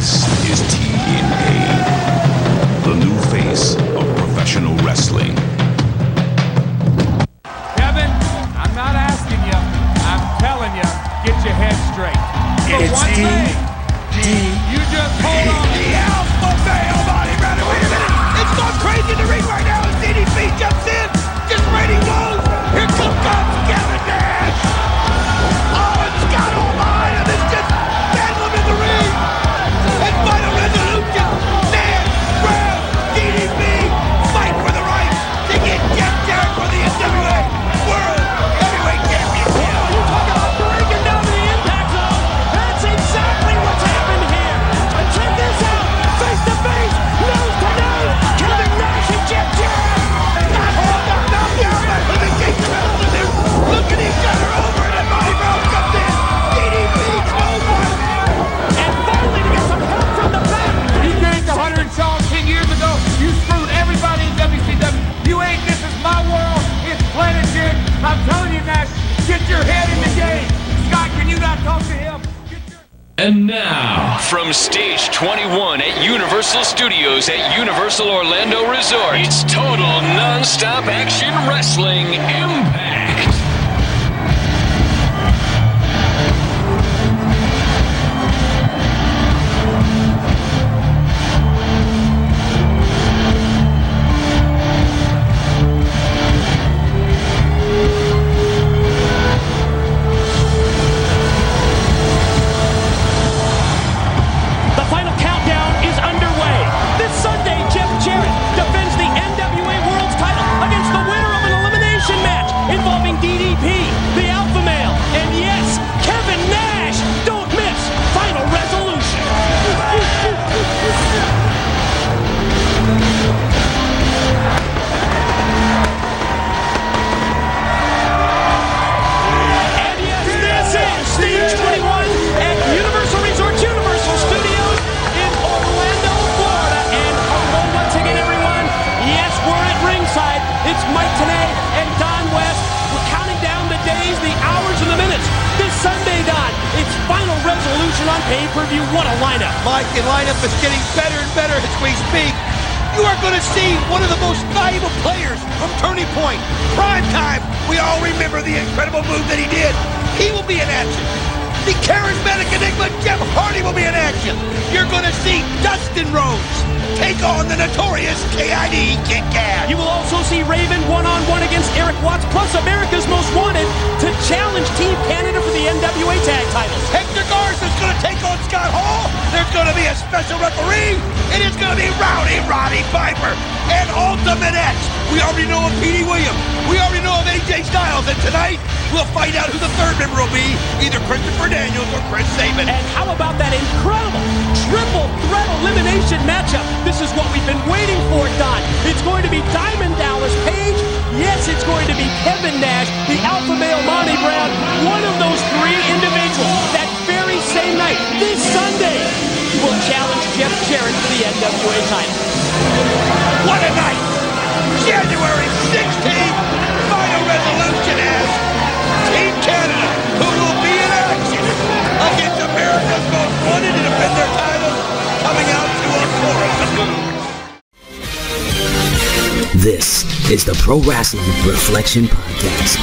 This is TNA, the new face of professional wrestling. Kevin, I'm not asking you. I'm telling you, get your head straight. For it's one thing. And now, from stage 21 at Universal Studios at Universal Orlando Resort, it's total nonstop action wrestling impact. triple threat elimination matchup. This is what we've been waiting for, Don. It's going to be Diamond Dallas Page. Yes, it's going to be Kevin Nash, the alpha male Monty Brown, one of those three individuals that very same night, this Sunday, will challenge Jeff Jarrett for the NWA title. What a night! January 16th! This is the Pro Wrestling Reflection Podcast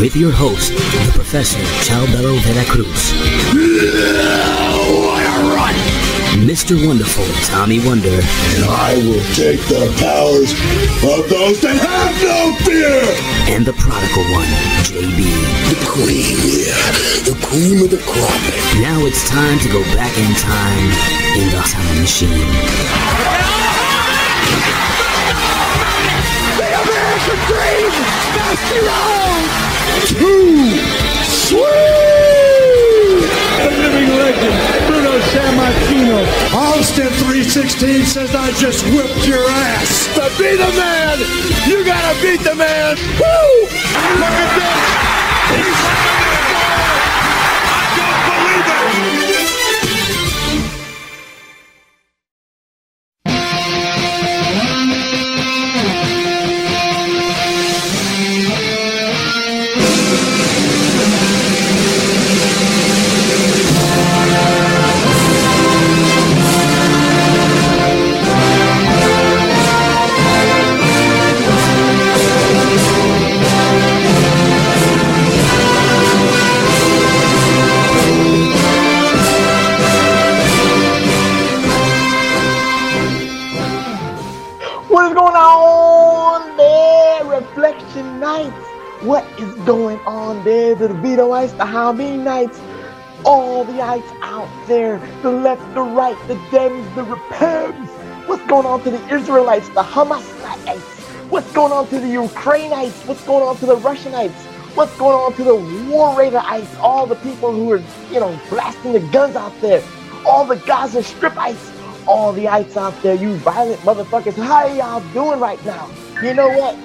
with your host, the professor Chaldero Vera Cruz. what a run! Mr. Wonderful, Tommy Wonder. And I will take the powers of those that have no fear! And the prodigal one, JB. The Queen, yeah. The Queen of the crop. Now it's time to go back in time in the time machine. Supreme Basketball to Sweet! The living legend, Bruno Sammartino. Austin 316 says I just whipped your ass. To be the man, you gotta beat the man. Woo! Look at this! He's like I don't believe it! The Vito Ice, Nights, all the ice out there, the left, the right, the Dems, the Repebs. What's going on to the Israelites, the Hamasites? What's going on to the Ukrainites? What's going on to the Russianites? What's going on to the War Raiderites? All the people who are, you know, blasting the guns out there. All the Gaza Strip ice. All the ites out there, you violent motherfuckers. How are y'all doing right now? You know what?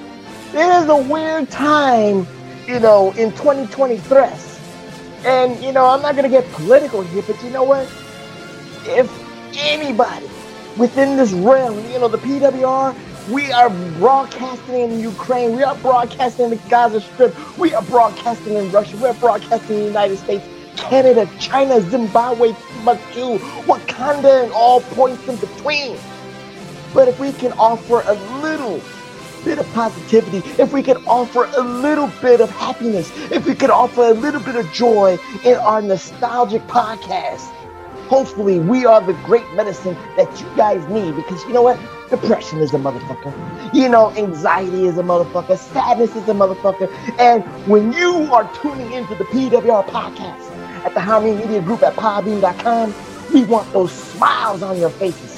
It is a weird time, you know, in 2023. And, you know, I'm not going to get political here, but you know what? If anybody within this realm, you know, the PWR, we are broadcasting in Ukraine, we are broadcasting in the Gaza Strip, we are broadcasting in Russia, we're broadcasting in the United States, Canada, China, Zimbabwe, Timbuktu, Wakanda, and all points in between. But if we can offer a little bit of positivity, if we could offer a little bit of happiness, if we could offer a little bit of joy in our nostalgic podcast, hopefully we are the great medicine that you guys need because you know what? Depression is a motherfucker. You know, anxiety is a motherfucker. Sadness is a motherfucker. And when you are tuning into the PWR podcast at the Harmony Media Group at podbean.com, we want those smiles on your faces.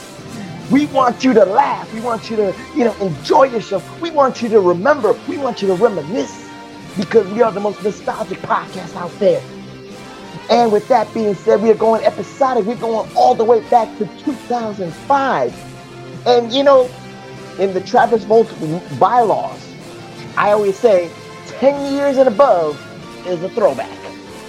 We want you to laugh. We want you to, you know, enjoy yourself. We want you to remember. We want you to reminisce because we are the most nostalgic podcast out there. And with that being said, we are going episodic. We're going all the way back to 2005. And you know, in the Travis Volt bylaws, I always say 10 years and above is a throwback.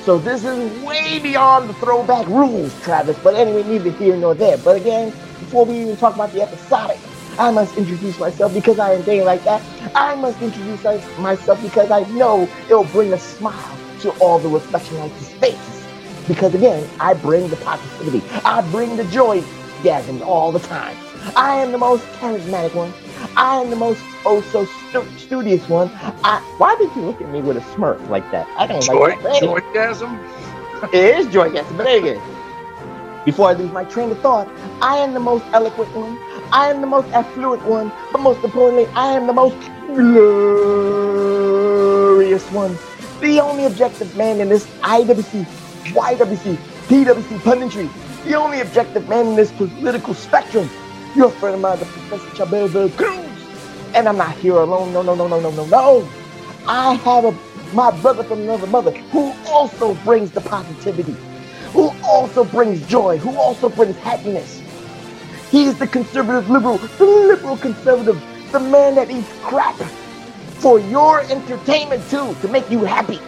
So this is way beyond the throwback rules, Travis. But anyway, neither here nor there. But again, before we even talk about the episodic, I must introduce myself because I am thinking like that. I must introduce myself because I know it'll bring a smile to all the reflection lights' faces. Because again, I bring the positivity. I bring the joy gasms all the time. I am the most charismatic one. I am the most oh so stu- studious one. I, why did you look at me with a smirk like that? I don't Joy, like that. Joygasm. It is joygasm, but anyway. Before I lose my train of thought, I am the most eloquent one. I am the most affluent one. But most importantly, I am the most glorious one. The only objective man in this IWC, YWC, PWC punditry. The only objective man in this political spectrum. Your friend of mine, the Professor Chabel Cruz. And I'm not here alone. No, no, no, no, no, no, no. I have a my brother from another mother who also brings the positivity who also brings joy, who also brings happiness. He is the conservative liberal, the liberal conservative, the man that eats crap for your entertainment too, to make you happy.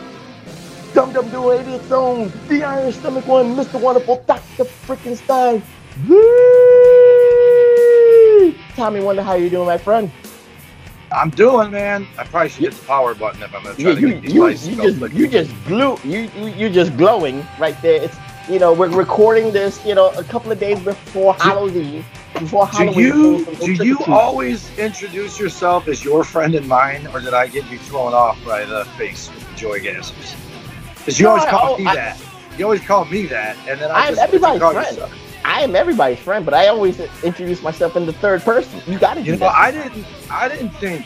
Dum Dum Duo Idiot's own, the Iron Stomach one, Mr. Wonderful, Dr. Frickin' Stein. Woo! Tommy Wonder, how you doing, my friend? I'm doing, man. I probably should hit the power button if I'm gonna try You, to you, get these you, lights you to just you just glue you, you you're just glowing right there. It's you know we're recording this you know a couple of days before Halloween. Before Do Halloween. you so do you always introduce yourself as your friend and mine, or did I get you thrown off by the face with the joy gasms? Because you No, always I- call oh, me I- that. You always call me that, and then I I'm everybody's call friend. yourself. I am everybody's friend, but I always introduce myself in the third person. You got to do You know, that. I didn't. I didn't think.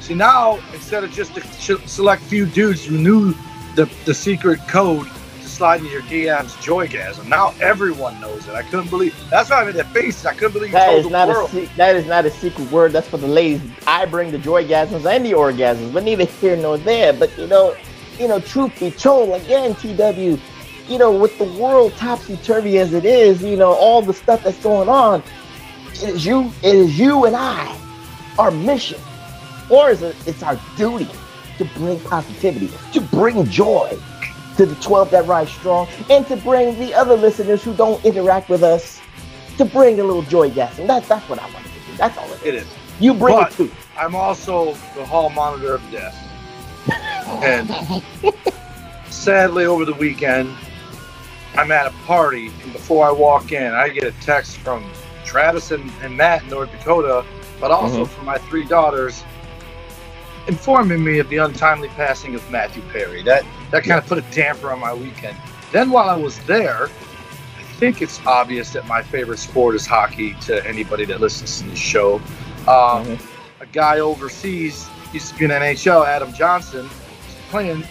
See now, instead of just a select few dudes who knew the the secret code slide your DMs, joygasm. Now everyone knows it. I couldn't believe. That's why I made that face. I couldn't believe you told is the not a world. se- that is not a secret word. That's for the ladies. I bring the joygasms and the orgasms, but neither here nor there. But you know, you know, truth be told, again, TW, you know, with the world topsy turvy as it is, you know, all the stuff that's going on, it is you, it is you and I, our mission, or is it? It's our duty to bring positivity, to bring joy to the 12 that rise strong, and to bring the other listeners who don't interact with us to bring a little joy gas. And that's that's what I want to do. That's all it is. It is. You bring But- it too. I'm also the hall monitor of death. And sadly, over the weekend, I'm at a party, and before I walk in, I get a text from Travis and, and Matt in North Dakota, but also mm-hmm. from my three daughters, informing me of the untimely passing of Matthew Perry. That that kind of put a damper on my weekend. Then, while I was there, I think it's obvious that my favorite sport is hockey to anybody that listens to the show. Um, A guy overseas used to be in NHL, Adam Johnson, playing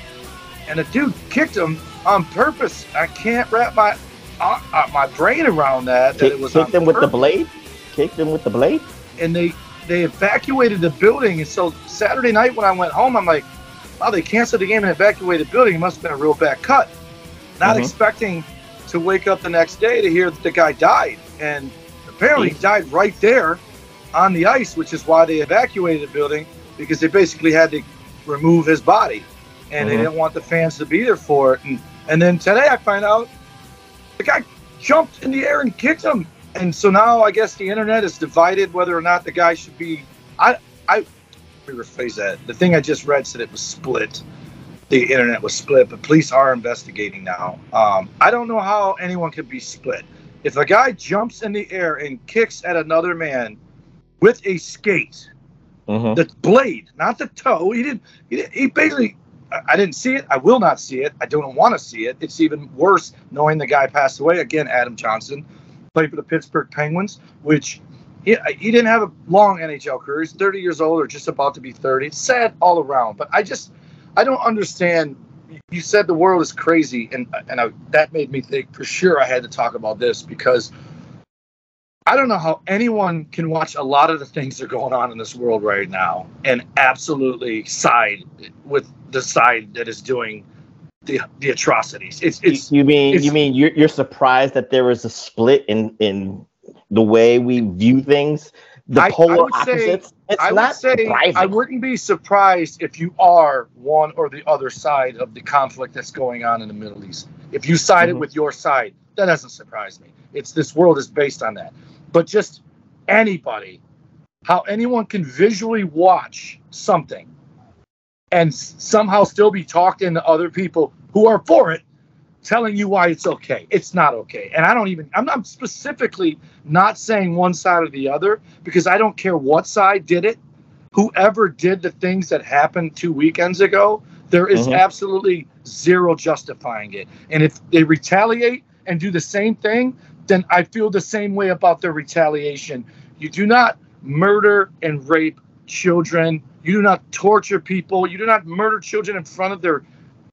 and the dude kicked him on purpose. I can't wrap my uh, uh, my brain around that. that it was kicked him with the blade. Kicked him with the blade. and they they evacuated the building. And so Saturday night when I went home, I'm like, wow, they canceled the game and evacuated the building. It must have been a real bad cut. Not Mhm. expecting to wake up the next day to hear that the guy died, and apparently he died right there on the ice, which is why they evacuated the building because they basically had to remove his body, and they Mhm. didn't want the fans to be there for it. And and then today I find out the guy jumped in the air and kicked him. And so now I guess the internet is divided whether or not the guy should be. I I let me rephrase that. The thing I just read said it was split. The internet was split, but police are investigating now. Um, I don't know how anyone could be split. If a guy jumps in the air and kicks at another man with a skate, Mhm. the blade, not the toe. He didn't. He, didn't- he basically. I didn't see it. I will not see it. I don't want to see it. It's even worse knowing the guy passed away. Again, Adam Johnson played for the Pittsburgh Penguins, which he, he didn't have a long NHL career. He's 30 years old or just about to be 30. It's sad all around. But I just, I don't understand. You said the world is crazy, and and I, that made me think for sure I had to talk about this because I don't know how anyone can watch a lot of the things that are going on in this world right now and absolutely side with the side that is doing the the atrocities. It's it's you mean it's- you mean you're, you're surprised that there is a split in in the way we view things, the I- I polar would say- opposites. It's I would say surprising. I wouldn't be surprised if you are one or the other side of the conflict that's going on in the Middle East. If you sided Mhm. with your side, that doesn't surprise me. It's this world is based on that. But just anybody, how anyone can visually watch something and somehow still be talking to other people who are for it telling you why it's okay. It's not okay. And I don't even, I'm not specifically not saying one side or the other because I don't care what side did it. Whoever did the things that happened two weekends ago, there is Mhm. absolutely zero justifying it. And if they retaliate and do the same thing, then I feel the same way about their retaliation. You do not murder and rape children. You do not torture people. You do not murder children in front of their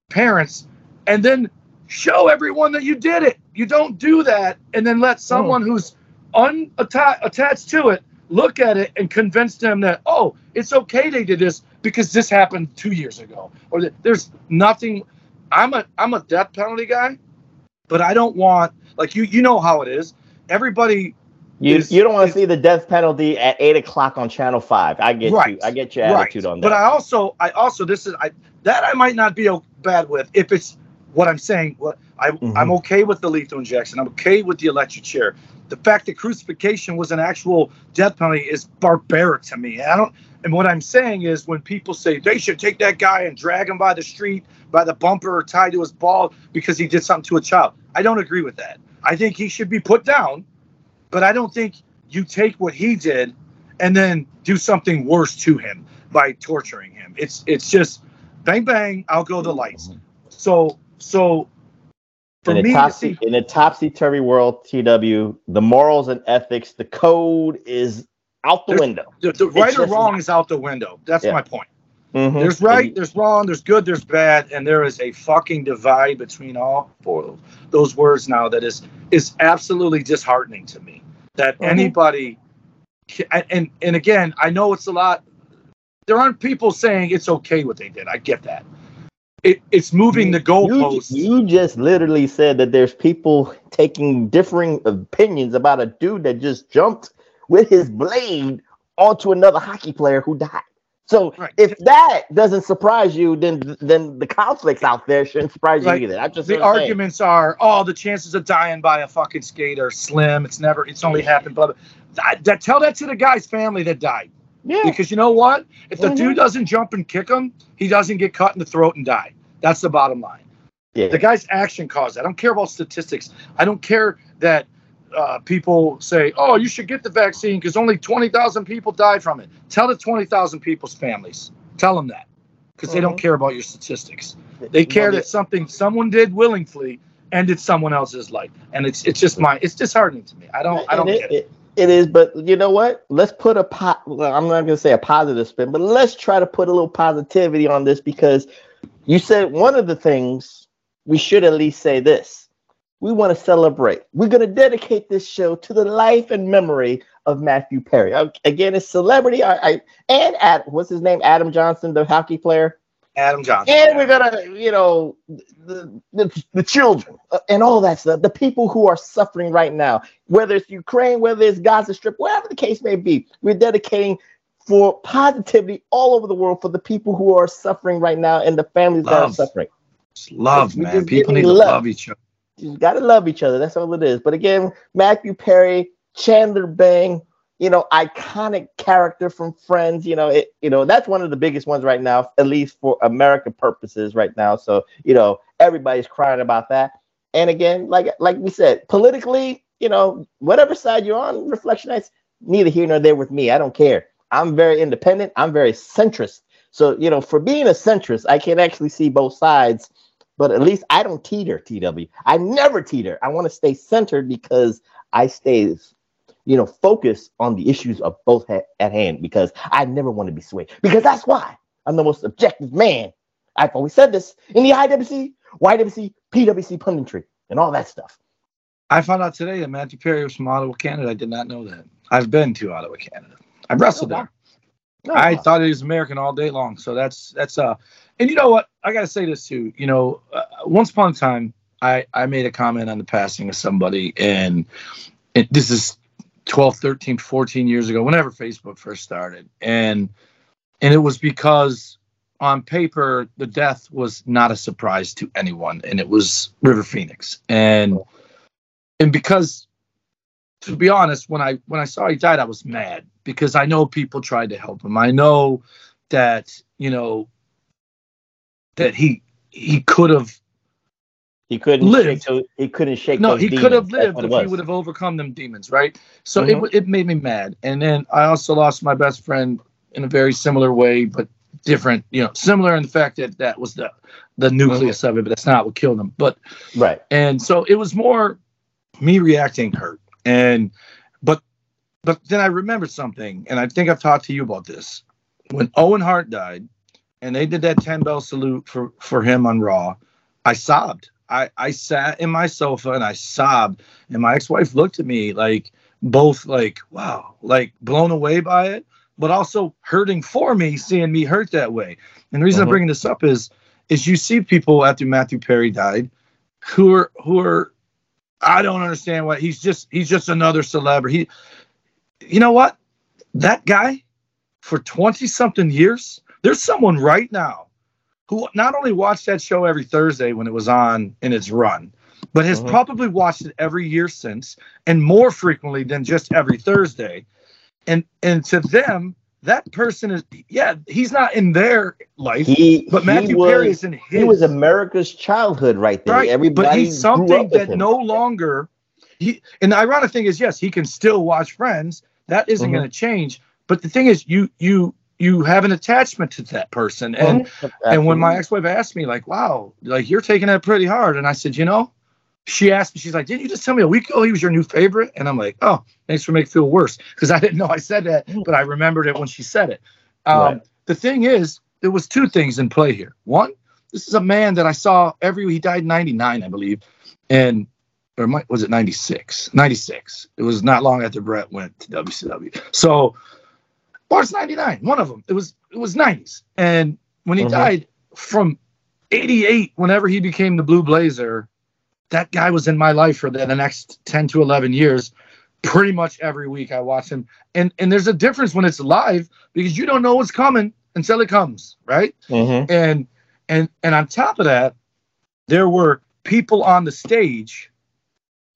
parents and then show everyone that you did it. You don't do that and then let oh. someone who's unattached to it look at it and convince them that, oh, it's okay they did this because this happened two years ago. Or that there's nothing. I'm a I'm a death penalty guy, but I don't want like you you know how it is. Everybody you is- you don't want to see the death penalty at eight o'clock on Channel Five. I get you. I get your attitude on that. But I also, I also, this is I that I might not be bad with if it's what I'm saying. What I, Mhm. I'm okay with the lethal injection. I'm okay with the electric chair. The fact that crucifixion was an actual death penalty is barbaric to me. I don't. And what I'm saying is, when people say they should take that guy and drag him by the street, by the bumper, or tied to his ball because he did something to a child, I don't agree with that. I think he should be put down, but I don't think you take what he did and then do something worse to him by torturing him. It's it's just bang bang, I'll go the lights. So so for in me topsy see in a topsy turvy world, TW, the morals and ethics, the code is out the window. the, the right or wrong not- is out the window. That's Yeah. my point. Mhm. There's right, there's wrong, there's good, there's bad, and there is a fucking divide between all four of those words now that is is absolutely disheartening to me. That Mhm. anybody ca- and, and and again, I know it's a lot. There aren't people saying it's okay what they did. I get that. It, it's moving the You, goalposts. you just literally said that there's people taking differing opinions about a dude that just jumped with his blade onto another hockey player who died. So Right. if that doesn't surprise you, then then the conflicts out there shouldn't surprise Like, you either. I'm just the saying. arguments are, oh, the chances of dying by a fucking skate are slim. It's never, it's only happened. Blah, blah. Tell that to the guy's family that died. Yeah. Because you know what? If the Mhm. dude doesn't jump and kick him, he doesn't get cut in the throat and die. That's the bottom line. Yeah. The guy's action caused that. I don't care about statistics. I don't care that uh, people say, oh, you should get the vaccine because only 20,000 people died from it. Tell the 20,000 people's families. Tell them that because they don't care about your statistics. They care that something someone did willingly ended someone else's life. And it's it's just my it's disheartening to me. I don't I don't And get it, it. it, it is, but you know what? Let's put a pot. Well, I'm not going to say a positive spin, but let's try to put a little positivity on this because You said one of the things we should at least say this. We want to celebrate. We're going to dedicate this show to the life and memory of Matthew Perry. Again, a celebrity. I, I and at what's his name? Adam Johnson, the hockey player. Adam Johnson. And we're gonna, you know, the the, the children uh, and all that stuff. The people who are suffering right now, whether it's Ukraine, whether it's Gaza Strip, whatever the case may be, we're dedicating for positivity all over the world for the people who are suffering right now and the families love. that are suffering. love, man. People need love. to love each other. You got to love each other. That's all it is. But again, Matthew Perry, Chandler Bing, you know, iconic character from Friends. You know, it, you know that's one of the biggest ones right now, at least for American purposes right now. So you know, everybody's crying about that. And again, like like we said, politically, you know, whatever side you're on, Reflectionites, neither here nor there with me. I don't care. I'm very independent. I'm very centrist. So you know, for being a centrist, I can actually see both sides. But at least I don't teeter, TW. I never teeter. I want to stay centered because I stay you know, focused on the issues of both ha- at hand because I never want to be swayed. Because that's why I'm the most objective man. I've always said this in the IWC, YWC, PWC punditry, and all that stuff. I found out today that Matthew Perry was from Ottawa, Canada. I did not know that. I've been to Ottawa, Canada. I've wrestled oh, wow. there. Oh, I thought he was American all day long. So that's that's uh, and you know what? I got to say this too. You know, uh, once upon a time, I I made a comment on the passing of somebody, and it, this is 12 13 14 years ago whenever facebook first started and and it was because on paper the death was not a surprise to anyone and it was river phoenix and and because to be honest when i when i saw he died i was mad because i know people tried to help him i know that you know that he he could have he couldn't live. Shake, he couldn't shake. No, he demons. could have lived if he would have overcome them demons, right? So mm-hmm. it it made me mad. And then I also lost my best friend in a very similar way, but different. You know, similar in the fact that that was the the nucleus mm-hmm. of it, but that's not what killed him. But right. And so it was more me reacting hurt, and but but then I remembered something, and I think I've talked to you about this. When Owen Hart died, and they did that ten bell salute for for him on Raw, I sobbed. I, I sat in my sofa and I sobbed. And my ex wife looked at me like, both like, wow, like blown away by it, but also hurting for me, seeing me hurt that way. And the reason uh-huh. I'm bringing this up is, is you see people after Matthew Perry died who are, who are, I don't understand why he's just, he's just another celebrity. He, you know what? That guy for 20 something years, there's someone right now who not only watched that show every Thursday when it was on in its run, but has mm-hmm. probably watched it every year since and more frequently than just every Thursday. And and to them, that person is yeah, he's not in their life, he, but Matthew was, Perry is in his. He was America's childhood right there. Right, Everybody but he's something that no longer. He and the ironic thing is, yes, he can still watch Friends. That isn't mm-hmm. going to change. But the thing is, you you you have an attachment to that person. And oh, and when my ex-wife asked me, like, wow, like you're taking that pretty hard. And I said, you know, she asked me, she's like, didn't you just tell me a week ago he was your new favorite? And I'm like, oh, thanks for making me feel worse. Because I didn't know I said that, but I remembered it when she said it. Um, right. The thing is, there was two things in play here. One, this is a man that I saw every he died in 99, I believe. And or was it 96? 96. It was not long after Bret went to WCW. So Bars 99, one of them. It was it was 90s. And when he mm-hmm. died from 88, whenever he became the Blue Blazer, that guy was in my life for the, the next 10 to 11 years. Pretty much every week I watch him. And and there's a difference when it's live because you don't know what's coming until it comes, right? Mm-hmm. And and and on top of that, there were people on the stage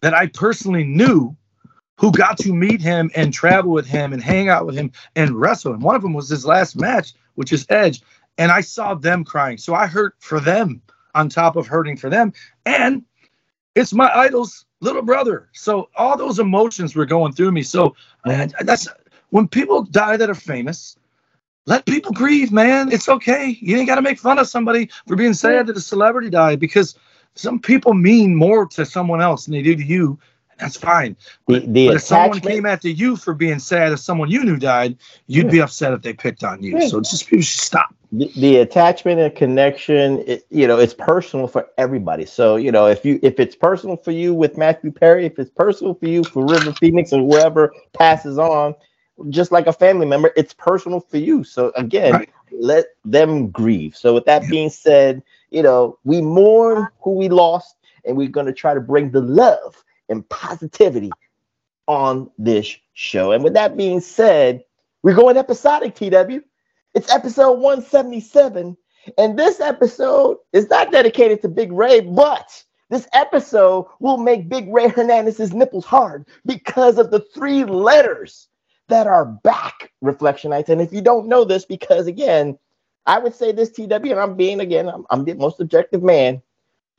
that I personally knew who got to meet him and travel with him and hang out with him and wrestle. And one of them was his last match, which is Edge. And I saw them crying. So I hurt for them on top of hurting for them. And it's my idol's little brother. So all those emotions were going through me. So man, that's when people die that are famous, let people grieve, man. It's okay. You ain't got to make fun of somebody for being sad that a celebrity died because some people mean more to someone else than they do to you That's fine. The, the but if someone came after you for being sad if someone you knew died, you'd be upset if they picked on you. Yeah. So just people should stop. the, the attachment and connection, it, you know, it's personal for everybody. So, you know, if you if it's personal for you with Matthew Perry, if it's personal for you for River Phoenix or whoever passes on, just like a family member, it's personal for you. So again, Right. let them grieve. So with that being said, you know, we mourn who we lost, and we're gonna try to bring the love and positivity on this show. And with that being said, we're going episodic, TW. It's episode 177. And this episode is not dedicated to Big Ray, but this episode will make Big Ray Hernandez's nipples hard because of the three letters that are back, Reflectionites. And if you don't know this, because again, I would say this, TW, and I'm being again, I'm, I'm the most objective man.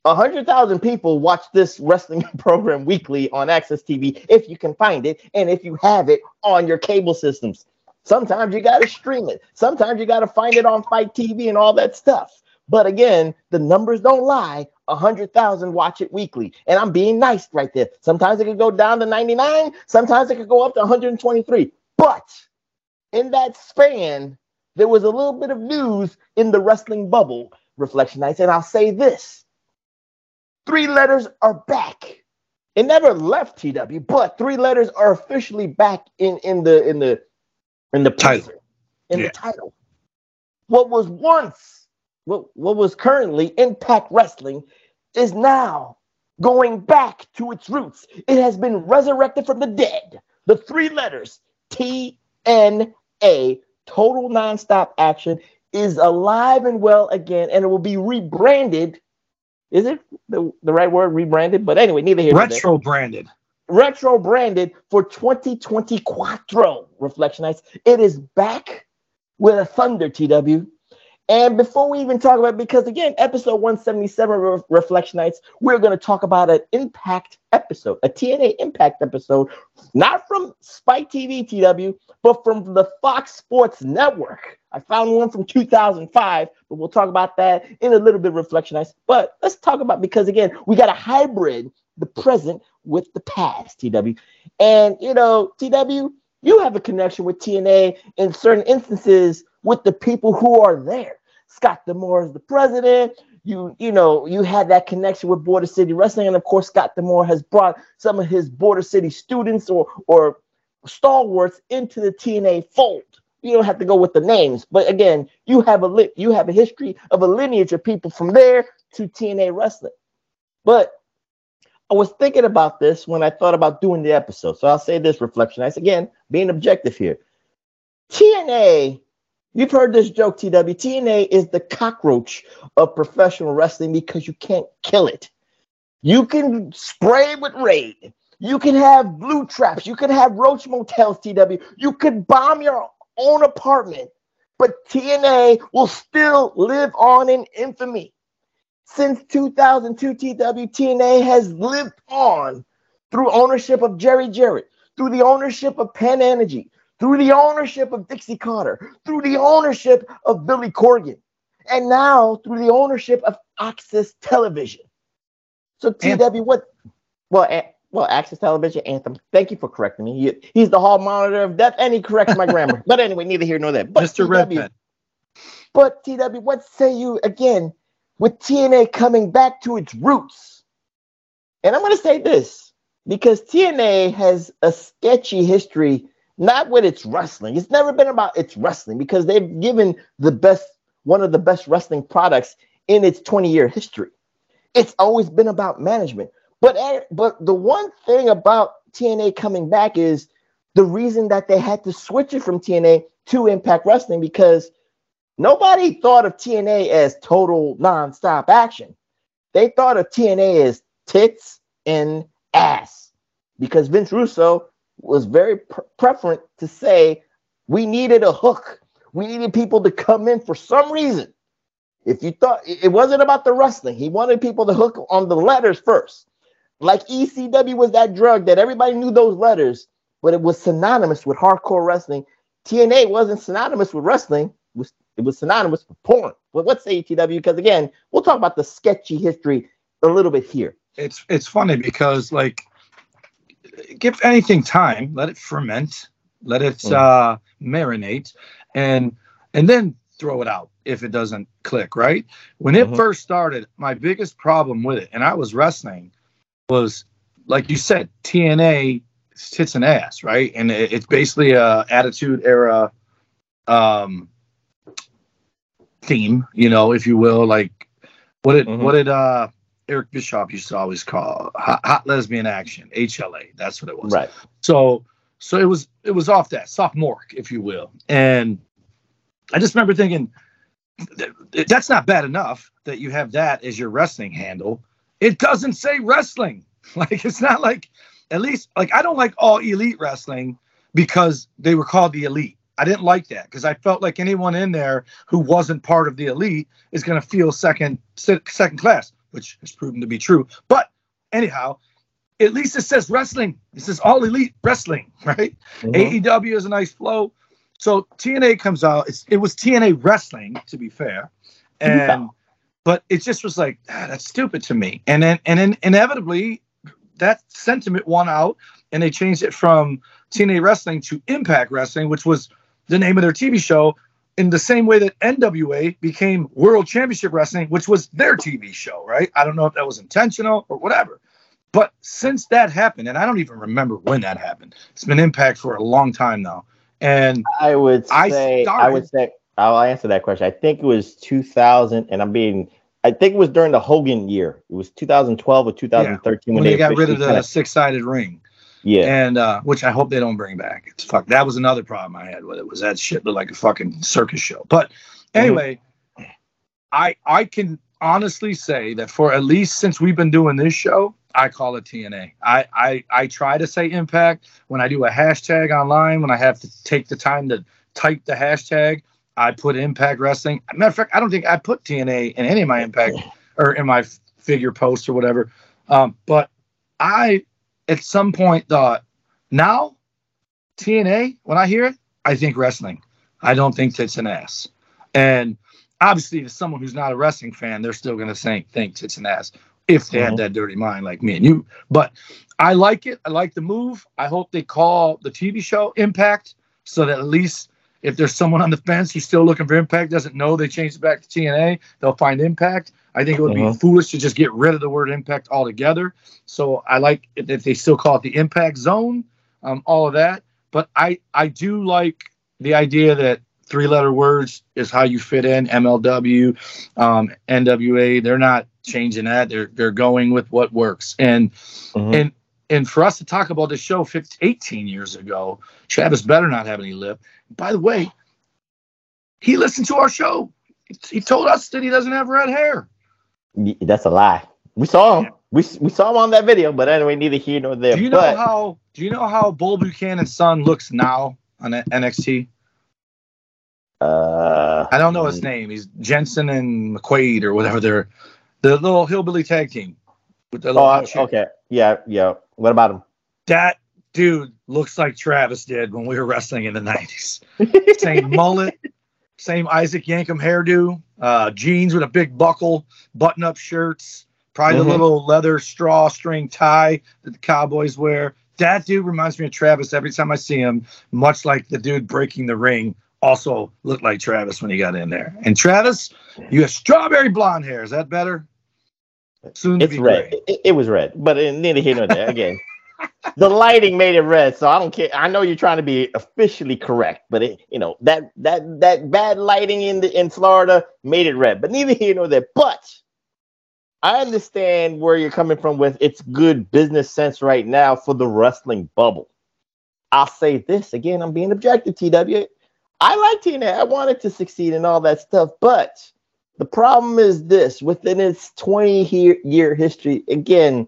A hundred thousand people watch this wrestling program weekly on AXS TV if you can find it, and if you have it on your cable systems. Sometimes you gotta stream it. Sometimes you gotta find it on FITE TV and all that stuff. But again, the numbers don't lie. A hundred thousand watch it weekly, and I'm being nice right there. Sometimes it could go down to 99. Sometimes it could go up to 123. But in that span, there was a little bit of news in the wrestling bubble, Reflectionites, and I'll say this: three letters are back. It never left TW, but three letters are officially back in in the in the in the Title. in Yeah. the title. What was once what what was currently Impact Wrestling is now going back to its roots. It has been resurrected from the dead. The three letters T N A, Total Nonstop Action, is alive and well again, and it will be rebranded. Is it the, the right word, rebranded? But anyway, neither here Retro branded. retro branded for 2020 Quattro Reflectionites. It is back with a Thunder TW. And before we even talk about, because again, episode 177 Re- nights, we're going to talk about an Impact episode, a TNA Impact episode, not from Spike TV TW, but from the Fox Sports Network. I found one from 2005, but we'll talk about that in a little bit, Reflectionites. But let's talk about, because again, we got a hybrid, the present with the past, TW. And, you know, TW, you have a connection with TNA in certain instances with the people who are there. Scott D'Amore is the president. You, you know, you had that connection with Border City Wrestling, and of course, Scott D'Amore has brought some of his Border City students or or stalwarts into the TNA fold. You don't have to go with the names, but again, you have a li- you have a history of a lineage of people from there to TNA wrestling. But I was thinking about this when I thought about doing the episode. So I'll say this reflection. I again, being objective here. TNA, you've heard this joke, TW. TNA is the cockroach of professional wrestling because you can't kill it. You can spray with raid. You can have blue traps. You can have roach motels, TW. You could bomb your own apartment, but TNA will still live on in infamy. Since 2002, TW, TNA has lived on through ownership of Jerry Jarrett, through the ownership of Panda Energy, through the ownership of Dixie Carter, through the ownership of Billy Corgan, and now through the ownership of AXS Television. So, TW, what? Well, a- well, AXS Television Anthem. Thank you for correcting me. He- he's the hall monitor of death, and he corrects my grammar. But anyway, neither here nor there. But Mr. TW, Redpen. but TW, what say you again with TNA coming back to its roots? And I'm going to say this because TNA has a sketchy history, not with its wrestling. It's never been about its wrestling because they've given the best, one of the best wrestling products in its 20 year history. It's always been about management. But eh, but the one thing about TNA coming back is the reason that they had to switch it from TNA to Impact Wrestling because nobody thought of TNA as total nonstop action. They thought of TNA as tits and ass because Vince Russo was very pre- preferent to say we needed a hook. We needed people to come in for some reason. If you thought it wasn't about the wrestling, he wanted people to hook on the letters first. Like ECW was that drug that everybody knew those letters, but it was synonymous with hardcore wrestling. TNA wasn't synonymous with wrestling, it was, it was synonymous with porn. But what say TW? Because again, we'll talk about the sketchy history a little bit here. It's it's funny because like give anything time. Let it ferment. Let it Mm. uh, marinate, and and then throw it out if it doesn't click. Right when it Mhm. first started, my biggest problem with it, and I was wrestling, was like you said, TNA tits and ass, right? And it, it's basically a attitude era um theme, you know, if you will. Like what did Mhm. what it uh Eric Bischoff used to always call hot, hot lesbian action, HLA. That's what it was. Right. So so it was it was off that sophomore, if you will. And I just remember thinking that's not bad enough that you have that as your wrestling handle. It doesn't say wrestling. Like it's not like at least like I don't like all elite wrestling because they were called the elite. I didn't like that because I felt like anyone in there who wasn't part of the elite is going to feel second second class, which has proven to be true. But anyhow, at least it says wrestling. It says all elite wrestling, right? Mhm. AEW is a nice flow. So TNA comes out. It's, it was TNA wrestling, to be fair, and but it just was like ah, that's stupid to me. And then and then inevitably that sentiment won out, and they changed it from TNA wrestling to Impact Wrestling, which was the name of their TV show. In the same way that NWA became World Championship Wrestling, which was their TV show, right? I don't know if that was intentional or whatever. But since that happened, and I don't even remember when that happened, it's been Impact for a long time now. And I would I say I, started- would say I'll answer that question. I think it was 2000, and I'm being. I think it was during the Hogan year. It was 2012 or 2013 when they got rid of the kinda- six-sided ring, yeah. and uh, which I hope they don't bring back. It's fuck. That was another problem I had with it. Was that shit looked like a fucking circus show? But anyway, I I can honestly say that for at least since we've been doing this show, I call it TNA. I I I try to say Impact when I do a hashtag online when I have to take the time to type the hashtag. I put Impact Wrestling. Matter of fact, I don't think I put TNA in any of my Impact or in my figure post or whatever. Um, but I, at some point, thought now TNA. When I hear it, I think wrestling. I don't think tits and ass. And obviously, to someone who's not a wrestling fan, they're still going to say think tits and ass if they have Mhm. that dirty mind like me and you. But I like it. I like the move. I hope they call the TV show Impact so that at least if there's someone on the fence who's still looking for Impact, doesn't know they changed it back to TNA, they'll find Impact. I think it would be Mhm. foolish to just get rid of the word Impact altogether. So I like if they still call it the Impact Zone, um, all of that. But I I do like the idea that three letter words is how you fit in MLW, um, NWA. They're not changing that. They're they're going with what works. And Mhm. and and for us to talk about this show 15, 18 years ago, Travis better not have any lip. By the way, he listened to our show. He told us that he doesn't have red hair. That's a lie. We saw him. We, we saw him on that video, but anyway, neither here nor there. Do you know but how? Do you know how Bull Buchanan's son looks now on NXT? uh, I don't know his name. He's Jensen and McQuaid or whatever. They're the little hillbilly tag team with the oh, okay, yeah, yeah. What about him? That dude looks like Travis did when we were wrestling in the nineties. Same mullet, same Isaac Yankem hairdo, uh, jeans with a big buckle, button-up shirts, probably Mhm. the little leather straw string tie that the Cowboys wear. That dude reminds me of Travis every time I see him, much like the dude breaking the ring also looked like Travis when he got in there. And Travis, you have strawberry blonde hair. Is that better? Soon It's red. It, it was red, but it, neither here nor there. Again, the lighting made it red, so I don't care. I know you're trying to be officially correct, but it, you know that that that bad lighting in the in Florida made it red. But neither here nor there. But I understand where you're coming from with it's good business sense right now for the wrestling bubble. I'll say this again. I'm being objective, TW. I like TNA. I wanted to succeed and all that stuff, but the problem is this: within its 20 year, year history, again,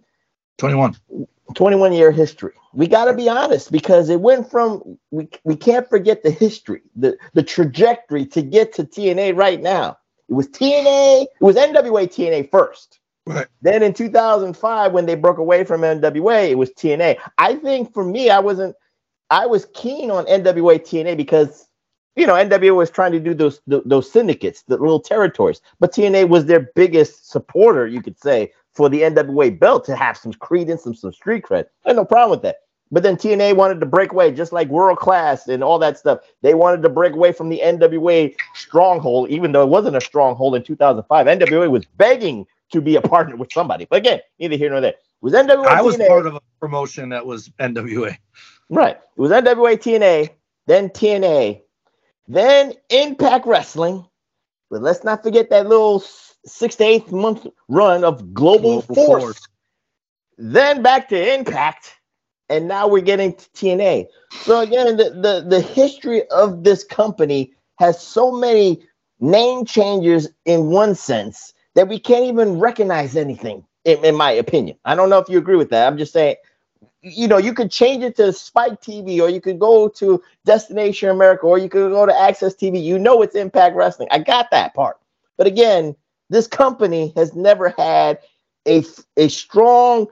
21. 21 year history. We got to be honest because it went from we, we can't forget the history, the the trajectory to get to TNA right now. It was TNA, it was NWA TNA first. Right. Then in 2005 when they broke away from NWA, it was TNA. I think for me I wasn't I was keen on NWA TNA because you know NWA was trying to do those th- those syndicates, the little territories, but TNA was their biggest supporter, you could say, for the NWA belt to have some credence and some street cred. I had no problem with that. But then TNA wanted to break away, just like World Class and all that stuff. They wanted to break away from the NWA stronghold, even though it wasn't a stronghold in 2005. NWA was begging to be a partner with somebody. But again, neither here nor there. It was NWA. I was part of a promotion that was NWA. Right. It was NWA TNA, then TNA, then Impact Wrestling. But let's not forget that little six to eight month run of Global, Global Force. Force. Then back to Impact, and now we're getting to TNA. So again, the, the, the history of this company has so many name changes in one sense that we can't even recognize anything, in, in my opinion. I don't know if you agree with that. I'm just saying you know, you could change it to Spike TV, or you could go to Destination America, or you could go to AXS TV. You know, it's Impact Wrestling. I got that part. But again, this company has never had a a strong,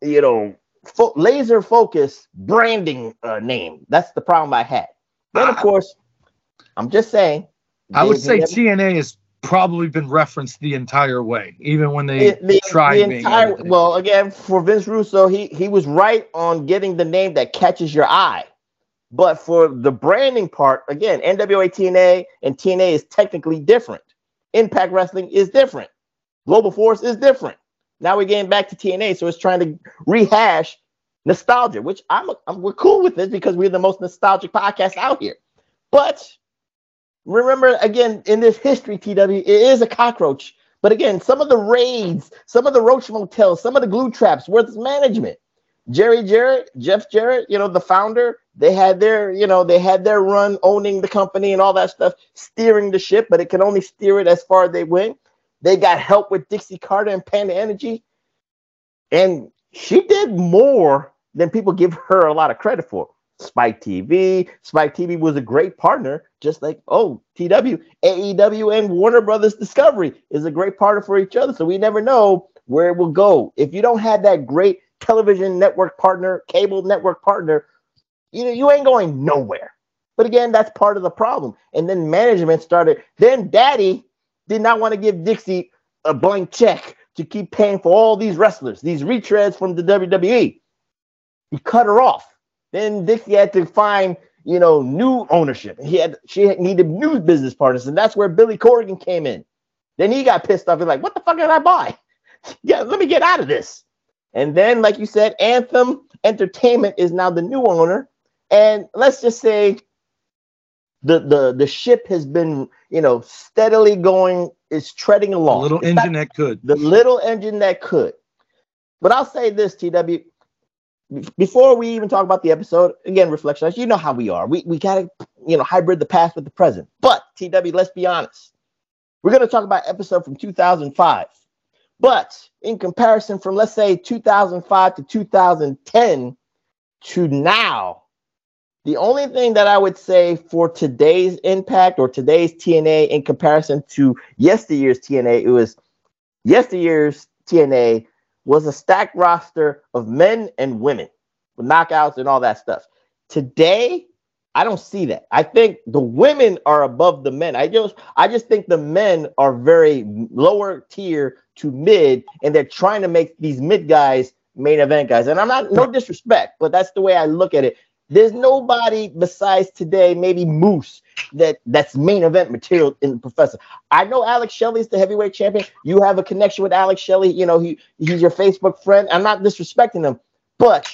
you know, fo- laser focus branding uh, name. That's the problem I had. Then, of course, I'm just saying. I would say TNA has probably been referenced the entire way, even when they the, the, tried the entire well again for Vince Russo he he was right on getting the name that catches your eye. But for the branding part again NWA TNA and TNA is technically different. Impact Wrestling is different. Global Force is different. Now we're getting back to TNA so it's trying to rehash nostalgia which I'm, I'm we're cool with this because we're the most nostalgic podcast out here. But remember again in this history tw it is a cockroach. But again some of the raids some of the roach motels some of the glue traps was management. Jerry jarrett jeff jarrett you know the founder they had their you know they had their run owning the company and all that stuff steering the ship but it can only steer it as far as they went. They got help with dixie carter and panda energy. And she did more than people give her a lot of credit for. Spike TV, Spike TV was a great partner, just like oh TW, AEW, and Warner Brothers Discovery is a great partner for each other. So we never know where it will go. If you don't have that great television network partner, cable network partner, you know you ain't going nowhere. But again, that's part of the problem. And then management started. Then Daddy did not want to give Dixie a blank check to keep paying for all these wrestlers, these retreads from the WWE. He cut her off. Then Dixie had to find, you know, new ownership. He had she had needed new business partners, and that's where Billy Corgan came in. Then he got pissed off. He's like, "What the fuck did I buy? yeah, let me get out of this." And then, like you said, Anthem Entertainment is now the new owner, and let's just say the the the ship has been, you know, steadily going. It's treading along. little It's engine not- that could. the little engine that could. But I'll say this, TW. Before we even talk about the episode, again, reflection. You know how we are. We we gotta, you know, hybrid the past with the present. But TW, let's be honest. We're gonna talk about episode from 2005. But in comparison from let's say 2005 to 2010 to now, the only thing that I would say for today's impact or today's TNA in comparison to yesteryear's TNA, it was yesteryear's TNA was a stacked roster of men and women with knockouts and all that stuff. Today, I don't see that. I think the women are above the men. I just I just think the men are very lower tier to mid, and they're trying to make these mid guys main event guys. And I'm not no disrespect, but that's the way I look at it. There's nobody besides today, maybe Moose, that that's main event material in the professor. I know Alex Shelley's the heavyweight champion. You have a connection with Alex Shelley. You know, he he's your Facebook friend. I'm not disrespecting him, but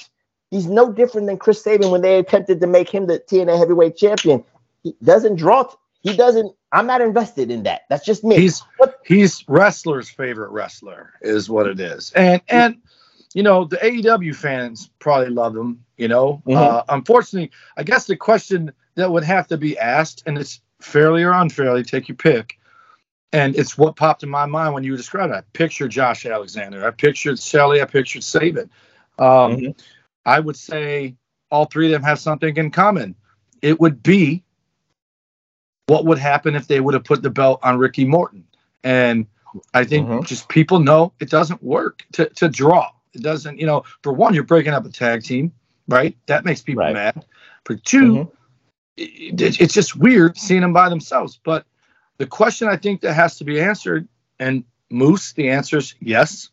he's no different than Chris Sabin when they attempted to make him the TNA heavyweight champion. He doesn't draw. T- he doesn't. I'm not invested in that. That's just me. He's What- he's wrestler's favorite wrestler is what it is, and and you know the AEW fans probably love him. You know, Mhm. uh, unfortunately, I guess the question that would have to be asked, and it's fairly or unfairly, take your pick. And it's what popped in my mind when you described it. I pictured Josh Alexander. I pictured Shelley. I pictured Sabin. Um, Mhm. I would say all three of them have something in common. It would be what would happen if they would have put the belt on Ricky Morton. And I think Mhm. just people know it doesn't work to, to draw. It doesn't, you know, for one, you're breaking up a tag team, right? That makes people Right. mad. For 2 Mhm. it, it- it's just weird seeing them by themselves. But the question I think that has to be answered, and Moose, the answer is yes.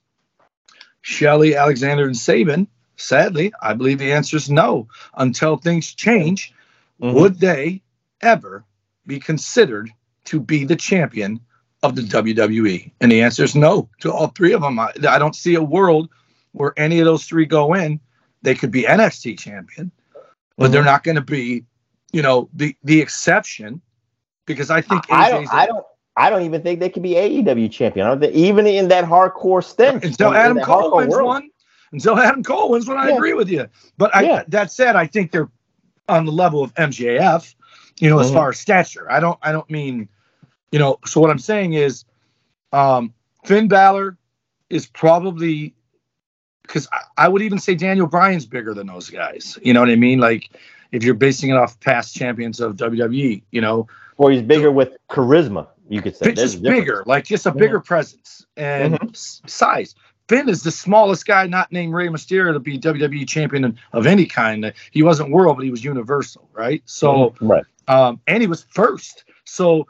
Shelley, Alexander, and Sabin sadly, I believe the answer is no. Until things change, Mhm. would they ever be considered to be the champion of the WWE? And the answer is no to all three of them. I, I don't see a world where any of those three go in. They could be NXT champion, but they're not going to be, you know, the the exception because I think I AJ's don't. I don't. I don't even think they could be AEW champion. I don't think, even in that hardcore stint. until Adam Cole wins world. one. Until Adam Cole wins one, I Yeah. agree with you. But I, Yeah. that said, I think they're on the level of MJF. You know, as Mhm. far as stature, I don't. I don't mean, you know. So what I'm saying is, um, Finn Balor is probably because I, I would even say Daniel Bryan's bigger than those guys. You know what I mean? Like if you're basing it off past champions of WWE, you know, Or he's bigger with charisma. You could say. Just bigger, like just a bigger mm-hmm. presence and mm-hmm. s- size. Finn is the smallest guy not named Rey Mysterio to be WWE champion of any kind. He wasn't world, but he was universal, right? So, mm-hmm. right. um, and he was first. So,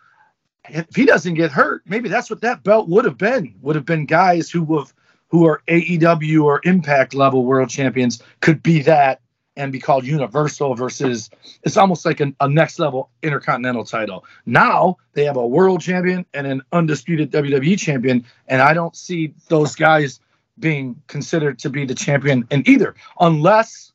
if he doesn't get hurt, maybe that's what that belt would have been. Would have been guys who have who are AEW or Impact level world champions could be that and be called Universal versus it's almost like an, a next level intercontinental title. Now they have a world champion and an undisputed WWE champion, and I don't see those guys being considered to be the champion in either, unless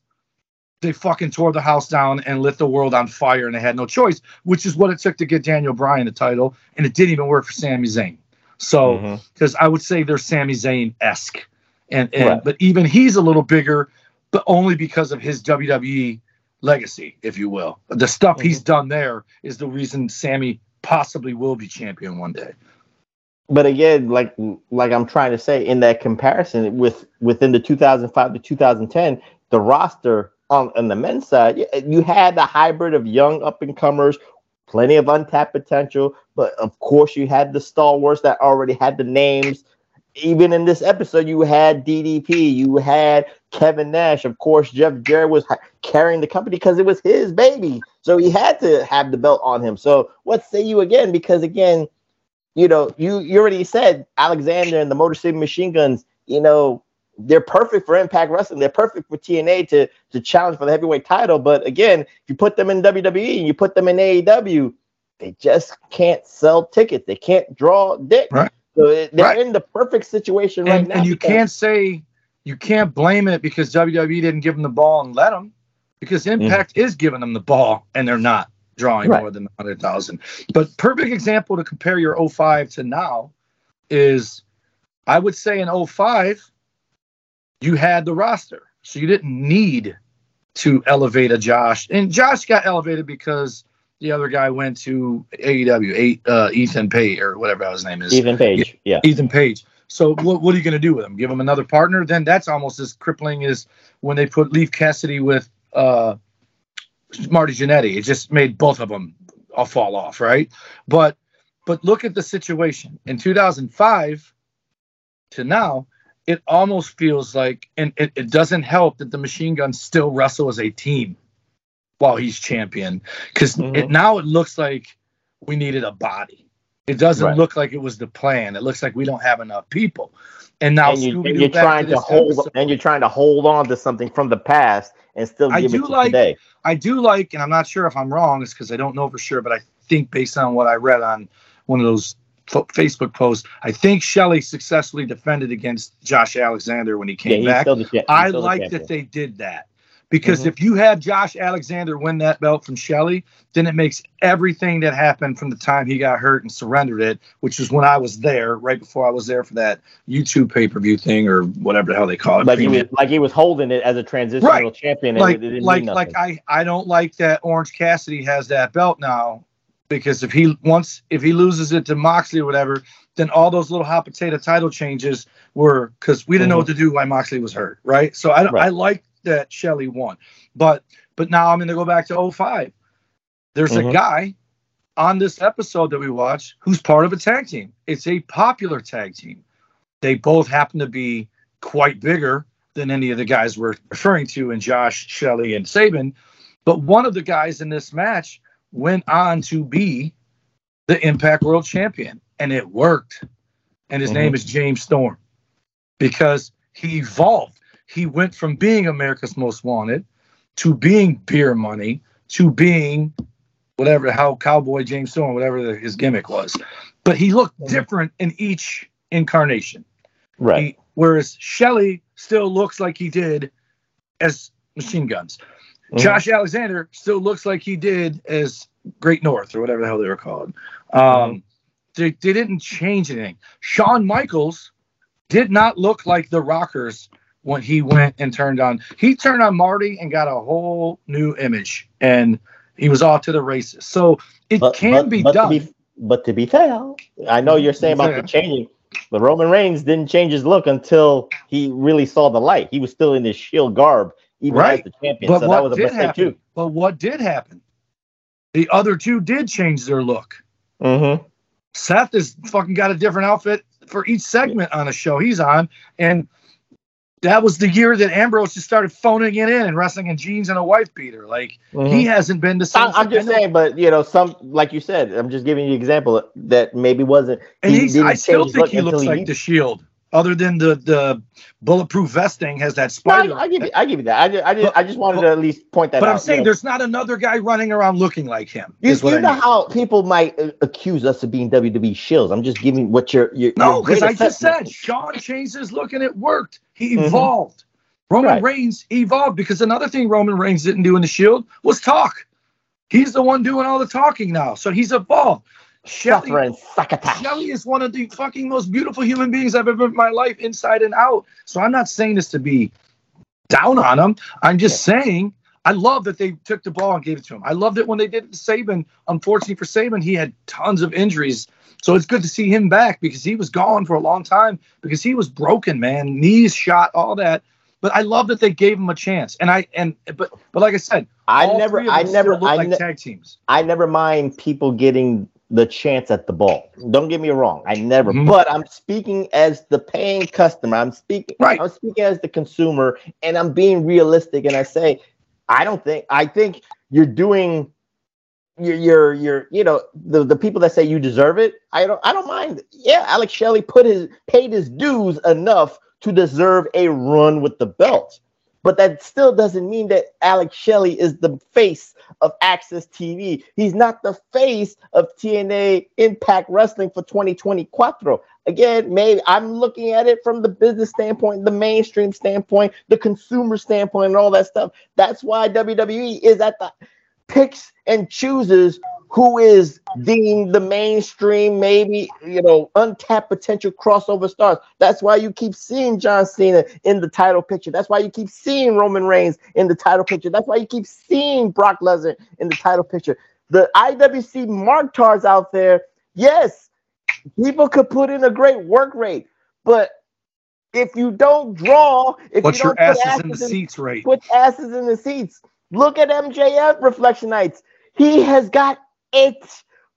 they fucking tore the house down and lit the world on fire and they had no choice, which is what it took to get Daniel Bryan the title, and it didn't even work for Sami Zayn. So, because I would say they're Sami Zayn esque, and, and Right. but even he's a little bigger, but only because of his WWE legacy, if you will. The stuff Mm-hmm. he's done there is the reason Sami possibly will be champion one day. but again, like like I'm trying to say, in that comparison with within the 2005 to 2010, the roster on, on the men's side, you had the hybrid of young up and comers, plenty of untapped potential, but of course you had the stalwarts that already had the names. Even in this episode, you had DDP, you had Kevin Nash, of course. Jeff Jarrett was carrying the company because it was his baby, so he had to have the belt on him. So what say you again? Because again, you know, you you already said Alexander and the Motor City Machine Guns, you know, they're perfect for Impact Wrestling. They're perfect for TNA to to challenge for the heavyweight title. But again, if you put them in WWE and you put them in AEW, they just can't sell tickets. They can't draw dick. Right. So it- they're Right. in the perfect situation right now. and you can't say you can't blame it because WWE didn't give them the ball and let them because mm-hmm. Impact is giving them the ball and they're not drawing Right. more than 100,000. But perfect example to compare your 05 to now is I would say in 05 you had the roster. So you didn't need to elevate a Josh. And Josh got elevated because the other guy went to AEW, uh, Ethan Page or whatever his name is. Ethan Page, yeah. Ethan Page. So what, what are you going to do with him? Give him another partner? Then that's almost as crippling as when they put Leif Cassidy with uh, Marty Jannetty. It just made both of them all fall off, right? But but look at the situation in 2005 to now. It almost feels like, and it, it doesn't help that the Machine Guns still wrestle as a team while he's champion, because Mhm. it now it looks like we needed a body. It doesn't Right. look like it was the plan. It looks like we don't have enough people. And now and, you, and you're trying to this hold episode- and you're trying to hold on to something from the past and still I give it do to like- today. I do like, and I'm not sure if I'm wrong, it's because I don't know for sure, but I think based on what I read on one of those Facebook post. I think Shelley successfully defended against Josh Alexander when he came he's back. the, I still the like that they did that because Mhm. if you have Josh Alexander win that belt from Shelley, then it makes everything that happened from the time he got hurt and surrendered it, which is when I was there, right before I was there for that YouTube pay per view thing or whatever the hell they call it. like he was like he was holding it as a transitional Right. champion. And like it, like like. I I don't like that Orange Cassidy has that belt now because if he once if he loses it to Moxley or whatever, then all those little hot potato title changes were because we didn't know what to do why Moxley was hurt, right? So I don't I like that Shelley won, but but now I'm going to go back to 05. There's a Mhm. guy on this episode that we watch who's part of a tag team. It's a popular tag team. They both happen to be quite bigger than any of the guys we're referring to in Josh, Shelley, and Sabin. But one of the guys in this match went on to be the Impact World Champion, and it worked. And his Mhm. name is James Storm because he evolved. he went from being America's Most Wanted to being beer money to being whatever how Cowboy James Storm, whatever the, his gimmick was. But he looked different in each incarnation. Right. He- whereas Shelley still looks like he did as Machine Guns. Mhm. Josh Alexander still looks like he did as Great North or whatever the hell they were called. Um, Mm-hmm. they, they didn't change anything. Shawn Michaels did not look like the Rockers when he went and turned on. He turned on Marty and got a whole new image, and he was off to the races. So it But- can but- be but to done. be- but to be fair, I know you're saying about Fair. the changing, but Roman Reigns didn't change his look until he really saw the light. He was still in his shield garb, even Right. as the champion. But so what that was a did happen? too. But what did happen? The other two did change their look. Mm-hmm. Seth has fucking got a different outfit for each segment on a show he's on, and that was the year that Ambrose just started phoning it in and wrestling in jeans and a wife beater. Like he hasn't been the same. Mm-hmm. I, am just saying, but you know, some like you said, I'm just giving you an example that maybe wasn't. and he I still think he looks like beat- the Shield, other than the the bulletproof vesting has that No, spider. I, I give you, I give you that. I just, I just, But- I just wanted to at least point that out. but out. I'm saying there's not another guy running around looking like him. You, you know mean. how people might uh, accuse us of being WWE shills. I'm just giving what your your No, because I just said Shawn changed his look and it worked. He Mhm. evolved. Roman Right. Reigns evolved because another thing Roman Reigns didn't do in the Shield was talk. He's the one doing all the talking now, so he's evolved. Shelley. Shelley is one of the fucking most beautiful human beings I've ever met in my life, inside and out. So I'm not saying this to be down on him. I'm just saying I love that they took the ball and gave it to him. I loved it when they did it to Sabin. Unfortunately for Sabin, he had tons of injuries. So it's good to see him back because he was gone for a long time because he was broken, man. Knees shot, all that. But I love that they gave him a chance. And I and but but like I said, I never, I never, I, like ne- tag teams. I never mind people getting the chance at the ball. Don't get me wrong. I never. Mhm. But I'm speaking as the paying customer. I'm speaking. Right. I'm speaking as the consumer, and I'm being realistic. And I say, I don't think. I think you're doing. You're, you're, you're, you know, the, the people that say you deserve it. I don't, I don't mind. Yeah, Alex Shelley put his paid his dues enough to deserve a run with the belt. But that still doesn't mean that Alex Shelley is the face of AXS TV. He's not the face of TNA Impact Wrestling for 2024. Again, maybe I'm looking at it from the business standpoint, the mainstream standpoint, the consumer standpoint, and all that stuff. That's why WWE is at the picks and chooses who is deemed the mainstream, maybe you know, untapped potential crossover stars. That's why you keep seeing John Cena in the title picture. That's why you keep seeing Roman Reigns in the title picture. That's why you keep seeing Brock Lesnar in the title picture. The IWC marktars out there, yes, people could put in a great work rate, but if you don't draw, if Put you don't put asses in the seats right. put asses in the seats. Look at MJF Reflectionites. He has got it.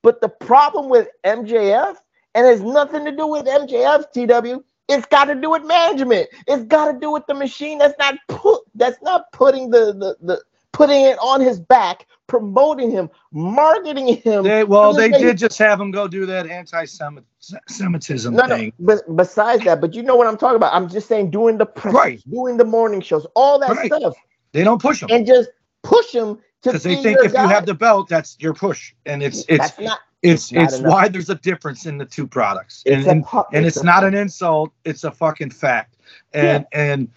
But the problem with MJF, and it's nothing to do with MJF, TW, it's got to do with management. It's got to do with the machine that's not put that's not putting the the, the putting it on his back, promoting him, marketing him. They, well, they did just have him go do that anti-Semitism No, no. thing. But besides that, but you know what I'm talking about. I'm just saying, doing the press, Right. doing the morning shows, all that Right. stuff, They don't push him and just push him because they think if you have the belt, that's your push, and it's it's not. it's it's enough. why there's a difference in the two products, It's and and, pu- and it's it's not an insult; it's a fucking fact. And and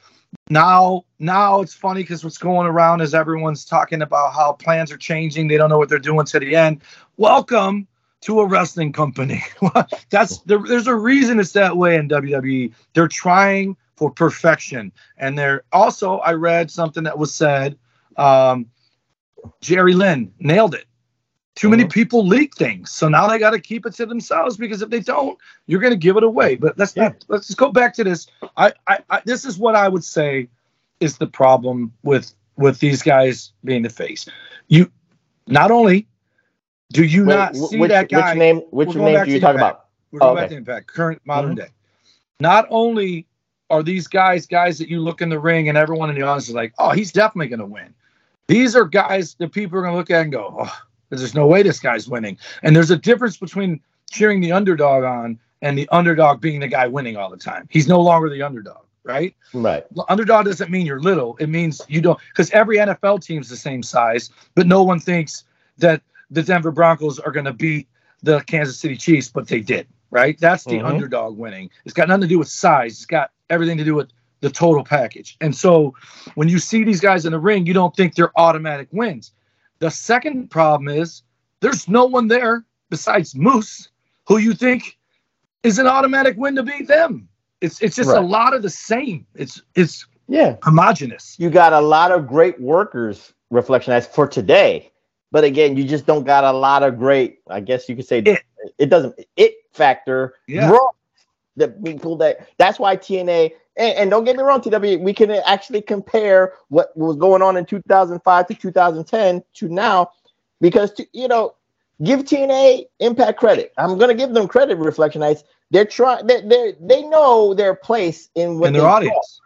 now now it's funny because what's going around is everyone's talking about how plans are changing. They don't know what they're doing to the end. Welcome to a wrestling company. That's there, there's a reason it's that way in WWE. They're trying for perfection, and they're also. I read something that was said. Um, Jerry Lynn nailed it. Too many people leak things, so now they got to keep it to themselves because if they don't, you're going to give it away. But let's not. Let's just go back to this. I, I, I, this is what I would say is the problem with with these guys being the face. You not only do you Wait, not see which, that guy. Which name? Which name do you talk Impact. about? We're going Oh, back to Impact, current modern Mhm. day. Not only are these guys guys that you look in the ring and everyone in the audience is like, oh, he's definitely going to win. These are guys that people are going to look at and go, oh, there's no way this guy's winning. And there's a difference between cheering the underdog on and the underdog being the guy winning all the time. He's no longer the underdog. right? Right. Underdog doesn't mean you're little. It means you don't because every NFL team's the same size, but no one thinks that the Denver Broncos are going to beat the Kansas City Chiefs, but they did, right? That's the Mhm. underdog winning. It's got nothing to do with size. It's got everything to do with the total package. And so when you see these guys in the ring, you don't think they're automatic wins. The second problem is there's no one there besides Moose who you think is an automatic win to beat them. It's it's just a lot of the same. It's it's Yeah. homogenous. You got a lot of great workers, reflection as for today. But again, you just don't got a lot of great, I guess you could say It. it doesn't it factor Yeah. draw the people that that's why TNA and, and don't get me wrong, TW, we can actually compare what was going on in 2005 to 2010 to now because to, you know give TNA Impact credit. I'm gonna give them credit. Reflectionites. They're trying. They they they know their place in what And their audience.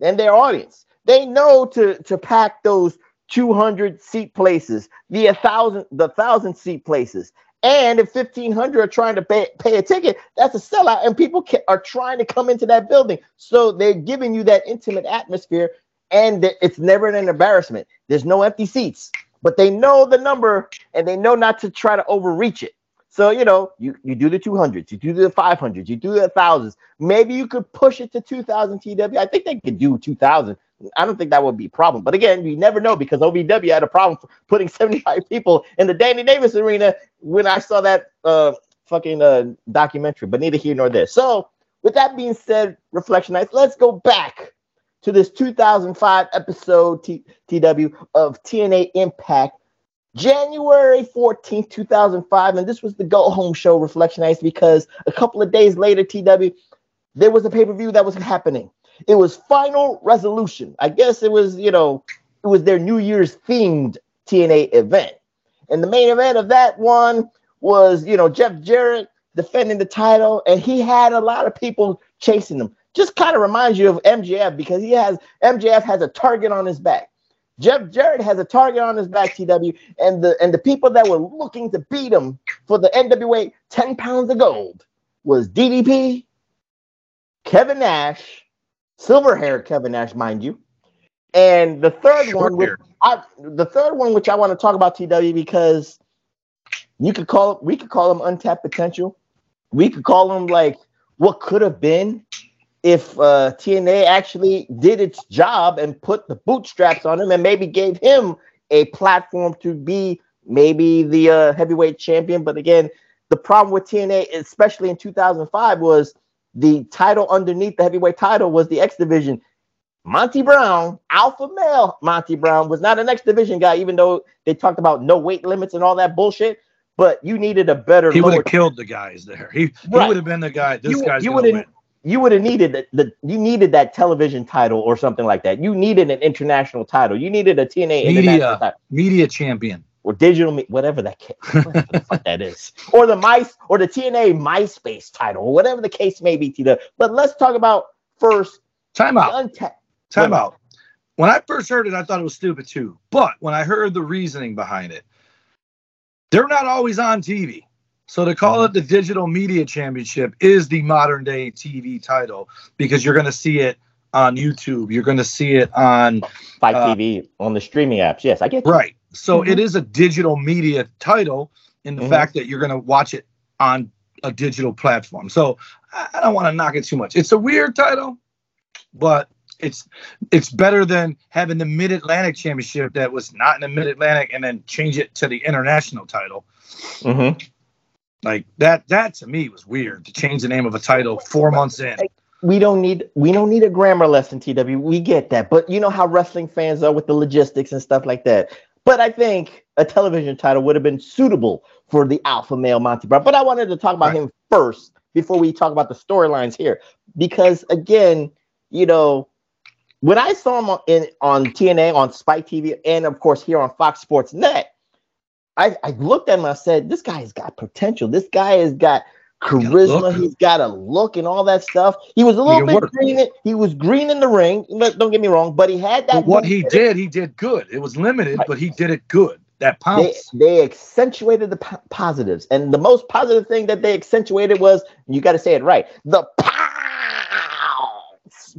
and their audience. They know to to pack those 200 seat places, the 1000 the 1000 seat places. And if 1500 are trying to pay, pay a ticket, that's a sellout and people ca- are trying to come into that building. So they're giving you that intimate atmosphere and th- it's never an embarrassment. There's no empty seats, but they know the number and they know not to try to overreach it. So, you know, you, you do the 200s, you do the 500s, you do the 1000s. Maybe you could push it to 2000 TW. I think they could do 2000. I don't think that would be a problem. But again, you never know because OVW had a problem putting 75 people in the Danny Davis arena when I saw that uh, fucking uh, documentary, but neither here nor there. So, with that being said, Reflectionites, let's go back to this 2005 episode T- TW of TNA Impact, January 14th, 2005. And this was the go home show, Reflectionites, because a couple of days later, TW, there was a pay per view that was happening. It was Final Resolution. I guess it was, you know, it was their New Year's themed TNA event. And the main event of that one was, you know, Jeff Jarrett defending the title, and he had a lot of people chasing him. Just kind of reminds you of MJF because he has MJF has a target on his back. Jeff Jarrett has a target on his back, TW, and the and the people that were looking to beat him for the NWA 10 pounds of gold was DDP, Kevin Nash, silver hair Kevin Nash, mind you. And the third one, which I, the third one, which I want to talk about, TW, because you could call we could call him untapped potential. We could call him like what could have been if uh, TNA actually did its job and put the bootstraps on him and maybe gave him a platform to be maybe the uh, heavyweight champion. But again, the problem with TNA, especially in 2005, was the title underneath the heavyweight title was the X division. Monty Brown, alpha male Monty Brown, was not an X division guy, even though they talked about no weight limits and all that bullshit. But you needed a better. He would have killed the guys there. He, he would have been the guy. This you, guy's you gonna would win. have you would have needed the, the you needed that television title or something like that. You needed an international title. You needed a TNA international Media, title media champion. or digital whatever that ca- whatever the fuck that is, or the mice or the TNA MySpace title or whatever the case may be. TW. But let's talk about first Time out. untapped. Time out. When I first heard it, I thought it was stupid too. But when I heard the reasoning behind it, they're not always on TV. So to call it the Digital Media Championship is the modern day TV title because you're going to see it on YouTube. You're going to see it on FITE Uh, TV on the streaming apps. Yes, I get you. right. So Mhm. it is a digital media title in the Mhm. fact that you're going to watch it on a digital platform. So I don't want to knock it too much. It's a weird title, but it's it's better than having the Mid Atlantic Championship that was not in the Mid Atlantic and then change it to the international title. Mhm. Like that that to me was weird to change the name of a title four months in. we don't need we don't need a grammar lesson tw we get that but you know how wrestling fans are with the logistics and stuff like that but i think a television title would have been suitable for the alpha male monty brown but i wanted to talk about Right. him first before we talk about the storylines here because again you know when i saw him on, in, on tna on spike tv and of course here on fox sports net I, I looked at him. I said, "This guy has got potential. This guy has got charisma. He's got a look and all that stuff. He was a little bit work. green. in- He was green in the ring. Don't get me wrong. But he had that. But what he did, he did good. It was limited, but he did it good. That They, pounce. they accentuated the po- positives, and the most positive thing that they accentuated was, you got to say it right, the pounce.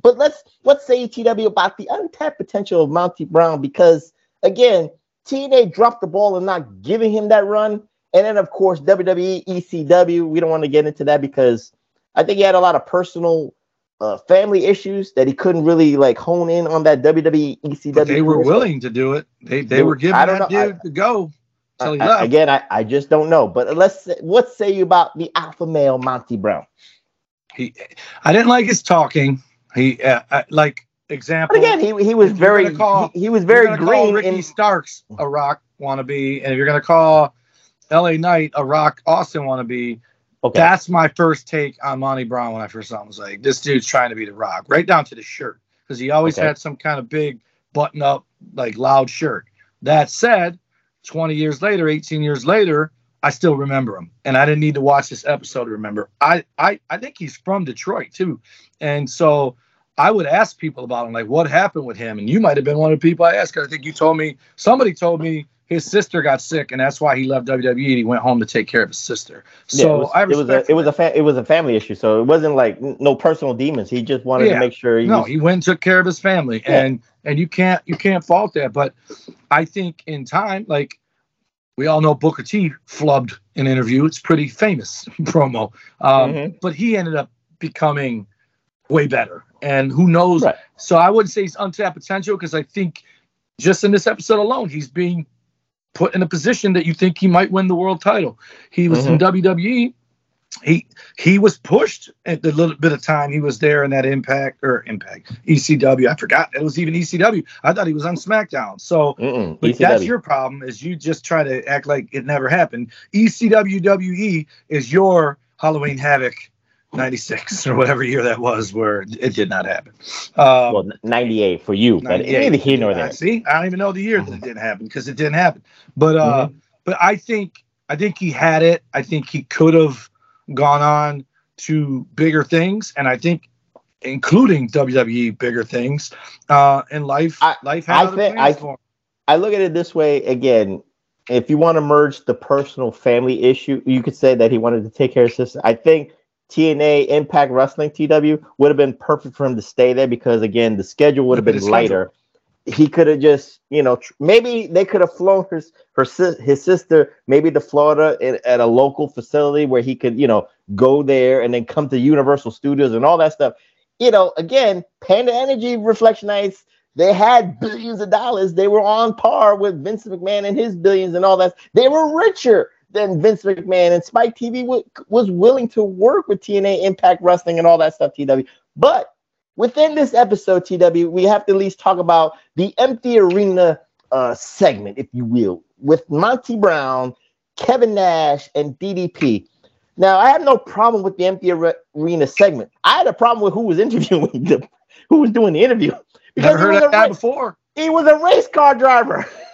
But let's let's say TW about the untapped potential of Monty Brown because again, TNA dropped the ball and not giving him that run, and then of course WWE ECW. We don't want to get into that because I think he had a lot of personal uh, family issues that he couldn't really like hone in on that WWE ECW. But they were willing to do it. They they were giving I that know. dude to go I- I- again, I, I just don't know. But let's say, what say you about the alpha male Monty Brown? He, I didn't like his talking. He uh, uh, like example. But again, he he was if you're very gonna call- he, he was you're very gonna call green Ricky in Starks a rock wannabe, and if you're gonna call L.A. Knight a rock Austin wannabe, okay. that's my first take on Monty Brown when I first saw him. Was like, this dude's trying to be the rock, right down to the shirt, because he always Okay. had some kind of big button up, like loud shirt. That said, 20 years later, 18 years later, I still remember him, and I didn't need to watch this episode to remember. I I I think he's from Detroit too, and so. I would ask people about him, like what happened with him, and you might have been one of the people I asked. I think you told me somebody told me his sister got sick, and that's why he left WWE. and He went home to take care of his sister. Yeah, it was, it was a it was a fa- it was a family issue, so it wasn't like no personal demons. He just wanted Yeah. to make sure he no, was, he went and took care of his family, Yeah. and and you can't you can't fault that. But I think in time, like we all know, Booker T flubbed an interview. It's pretty famous promo, um, Mhm. but he ended up becoming way better. And who knows? Right. So I wouldn't say he's untapped potential because I think just in this episode alone, he's being put in a position that you think he might win the world title. He was in WWE. He he was pushed at the little bit of time he was there in that Impact or Impact ECW. I forgot it was even ECW. I thought he was on SmackDown. So, but that's your problem is you just try to act like it never happened. ECWWE is your Halloween Havoc. 96 or whatever year that was where it did not happen. Um, well ninety eight for you, but neither here nor there. See, I don't even know the year that it didn't happen because it didn't happen. But uh, but I think I think he had it. I think he could have gone on to bigger things, and I think including WWE bigger things. Uh, and life I- life had I think- I- I look at it this way again. If you want to merge the personal family issue, you could say that he wanted to take care of his sister. I think TNA Impact Wrestling TW would have been perfect for him to stay there because again, the schedule would have been lighter. He could have just, you know, tr- maybe they could have flown his her sis- his sister maybe to Florida in, at a local facility where he could, you know, go there and then come to Universal Studios and all that stuff. You know, again, Panda Energy Reflectionites they had billions of dollars. They were on par with Vince McMahon and his billions and all that. They were richer than Vince McMahon, and Spike TV w- was willing to work with TNA Impact Wrestling and all that stuff, TW. But within this episode, TW, we have to at least talk about the empty arena uh, segment, if you will, with Monty Brown, Kevin Nash, and DDP. Now, I have no problem with the empty arena segment. I had a problem with who was interviewing the, who was doing the interview. Never heard of that ra- before. he was a race car driver.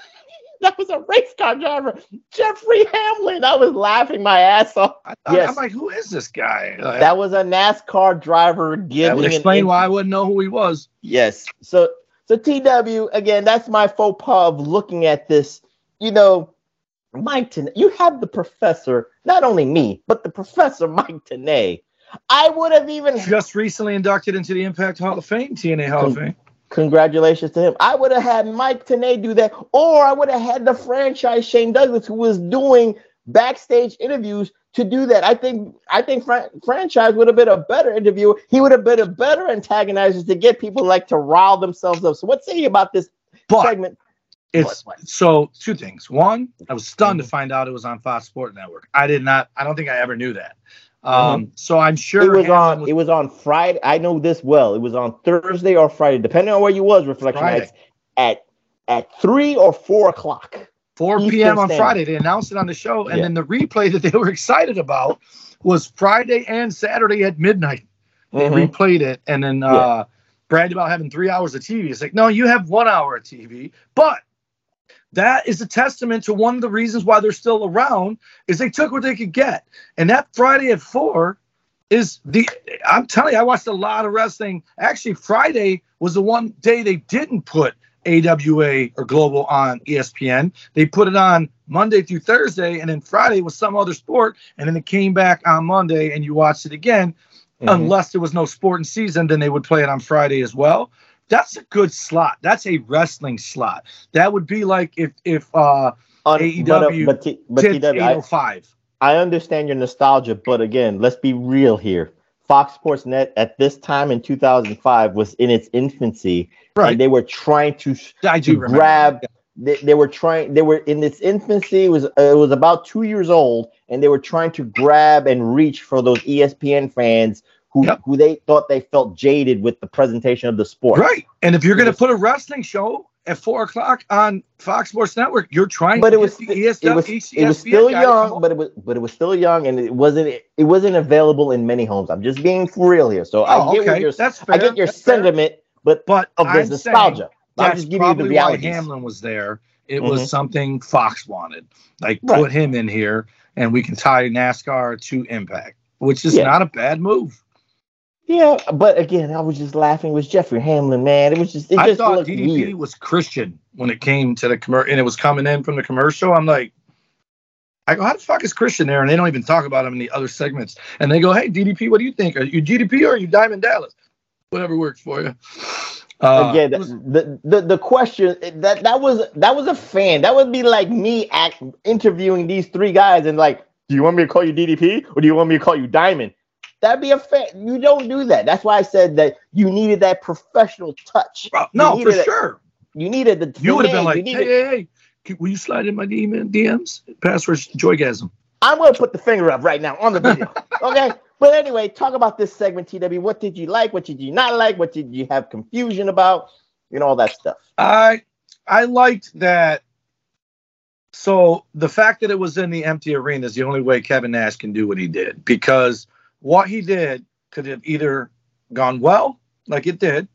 that was a race car driver. Jeffrey Hamlin. I was laughing my ass off. I, I, Yes. I'm like, who is this guy? Like, That was a NASCAR driver that giving would an explain in- why I wouldn't know who he was. Yes. So so TW again, that's my faux pas of looking at this. You know, Mike Tenay, you have the professor, not only me, but the professor Mike Tenay. I would have even Just recently inducted into the Impact Hall of Fame, TNA Hall of Fame. Congratulations to him. I would have had Mike Tenay do that, or I would have had the franchise Shane Douglas, who was doing backstage interviews, to do that. I think I think fran- franchise would have been a better interviewer. He would have been a better antagonizer to get people like to rile themselves up. So what say you about this But segment? It's What- what? so two things. One, I was stunned Mm-hmm. to find out it was on Fox Sports Network. I did not. I don't think I ever knew that. Um, so I'm sure Mm-hmm. It was on. It was on Friday. I know this well. It was on Thursday or Friday, depending on where you was. Reflection Friday. nights at at three or four o'clock. 4 Eastern p.m. on Standard. Friday. They announced it on the show, and Yeah. then the replay that they were excited about was Friday and Saturday at midnight. They Mhm. replayed it and then uh, bragged about having three hours of TV. It's like, no, you have one hour of TV, but that is a testament to one of the reasons why they're still around is they took what they could get, and that Friday at four is the. I'm telling you, I watched a lot of wrestling. Actually, Friday was the one day they didn't put AWA or Global on ESPN. They put it on Monday through Thursday, and then Friday was some other sport, and then it came back on Monday, and you watched it again. Mm-hmm. unless there was no sporting season, then they would play it on Friday as well. That's a good slot. That's a wrestling slot. That would be like if if uh, On- AEW but, uh, but, T- but did TW, I- 805. I understand your nostalgia, but again, let's be real here. Fox Sports Net at this time in 2005 was in its infancy, Right. and they were trying to, to grab. They, they were trying. They were in its infancy. It was uh, it was about two years old, and they were trying to grab and reach for those ESPN fans who Yep. who they thought they felt jaded with the presentation of the sport. Right. And if you're going to put a wrestling show at four o'clock on Fox Sports Network, you're trying but it was get ESW, it was it was still young, but it was but it was still young, and it wasn't it wasn't available in many homes. I'm just being for real here, so Oh, I get okay. your That's I get your That's fair. sentiment, but But of this nostalgia. I'm just giving you the reality. Hamlin was there. It Mhm. was something Fox wanted. Like Right. put him in here, and we can tie NASCAR to Impact, which is Yeah. not a bad move. Yeah, but again, I was just laughing. It was Jeffrey Hamlin, man. It was just it I just thought DDP weird. was Christian when it came to the commercial, and it was coming in from the commercial. I'm like, I go, how the fuck is Christian there? And they don't even talk about him in the other segments. And they go, hey, DDP, what do you think? Are you DDP or are you Diamond Dallas? Whatever works for you. Uh, Again, it the, the the question that that was that was a fan. That would be like me act, interviewing these three guys and like, do you want me to call you DDP or do you want me to call you Diamond? That'd be a fan. You don't do that. That's why I said that you needed that professional touch. Bro, no, for it. sure. You needed the. You would have been like, hey, hey, hey, will you slide in my DM, DMs? Password's Joygasm. I'm gonna put the finger up right now on the video. okay. But anyway, talk about this segment, TW. What did you like? What did you not like? What did you have confusion about? You know all that stuff. I I liked that. So the fact that it was in the empty arena is the only way Kevin Nash can do what he did because what he did could have either gone well, like it did,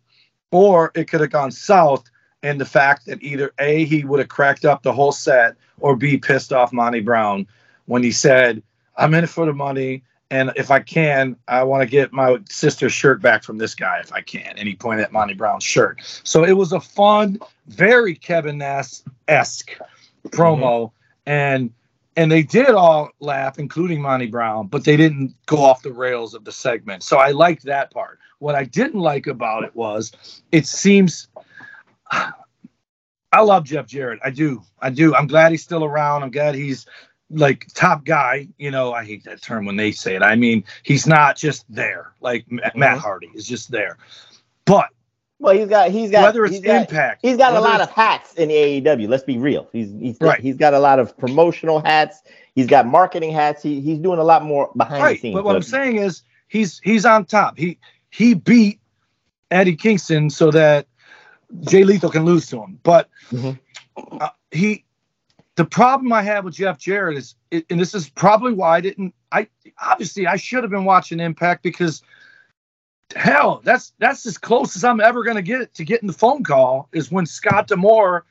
or it could have gone south. And the fact that either A, he would have cracked up the whole set, or B, pissed off Monty Brown when he said, I'm in it for the money. And if I can, I want to get my sister's shirt back from this guy if I can. And he pointed at Monty Brown's shirt. So it was a fun, very Kevin Nash esque promo. Mm-hmm. And and they did all laugh, including Monty Brown, but they didn't go off the rails of the segment. So I liked that part. What I didn't like about it was it seems I love Jeff Jarrett. I do. I do. I'm glad he's still around. I'm glad he's like top guy. You know, I hate that term when they say it. I mean, he's not just there. Like Matt mm-hmm. Hardy is just there. But Well, he's got he's got whether it's he's got, impact, he's got a lot of hats in the AEW. Let's be real. He's he's Right. he's got a lot of promotional hats. He's got marketing hats. He, he's doing a lot more behind the right. scenes. But what I'm saying is he's he's on top. He he beat Eddie Kingston so that Jay Lethal can lose to him. But Mhm. uh, he the problem I have with Jeff Jarrett is, and this is probably why I didn't. I obviously I should have been watching Impact because hell, that's that's as close as I'm ever to get to getting the phone call is when Scott D'Amore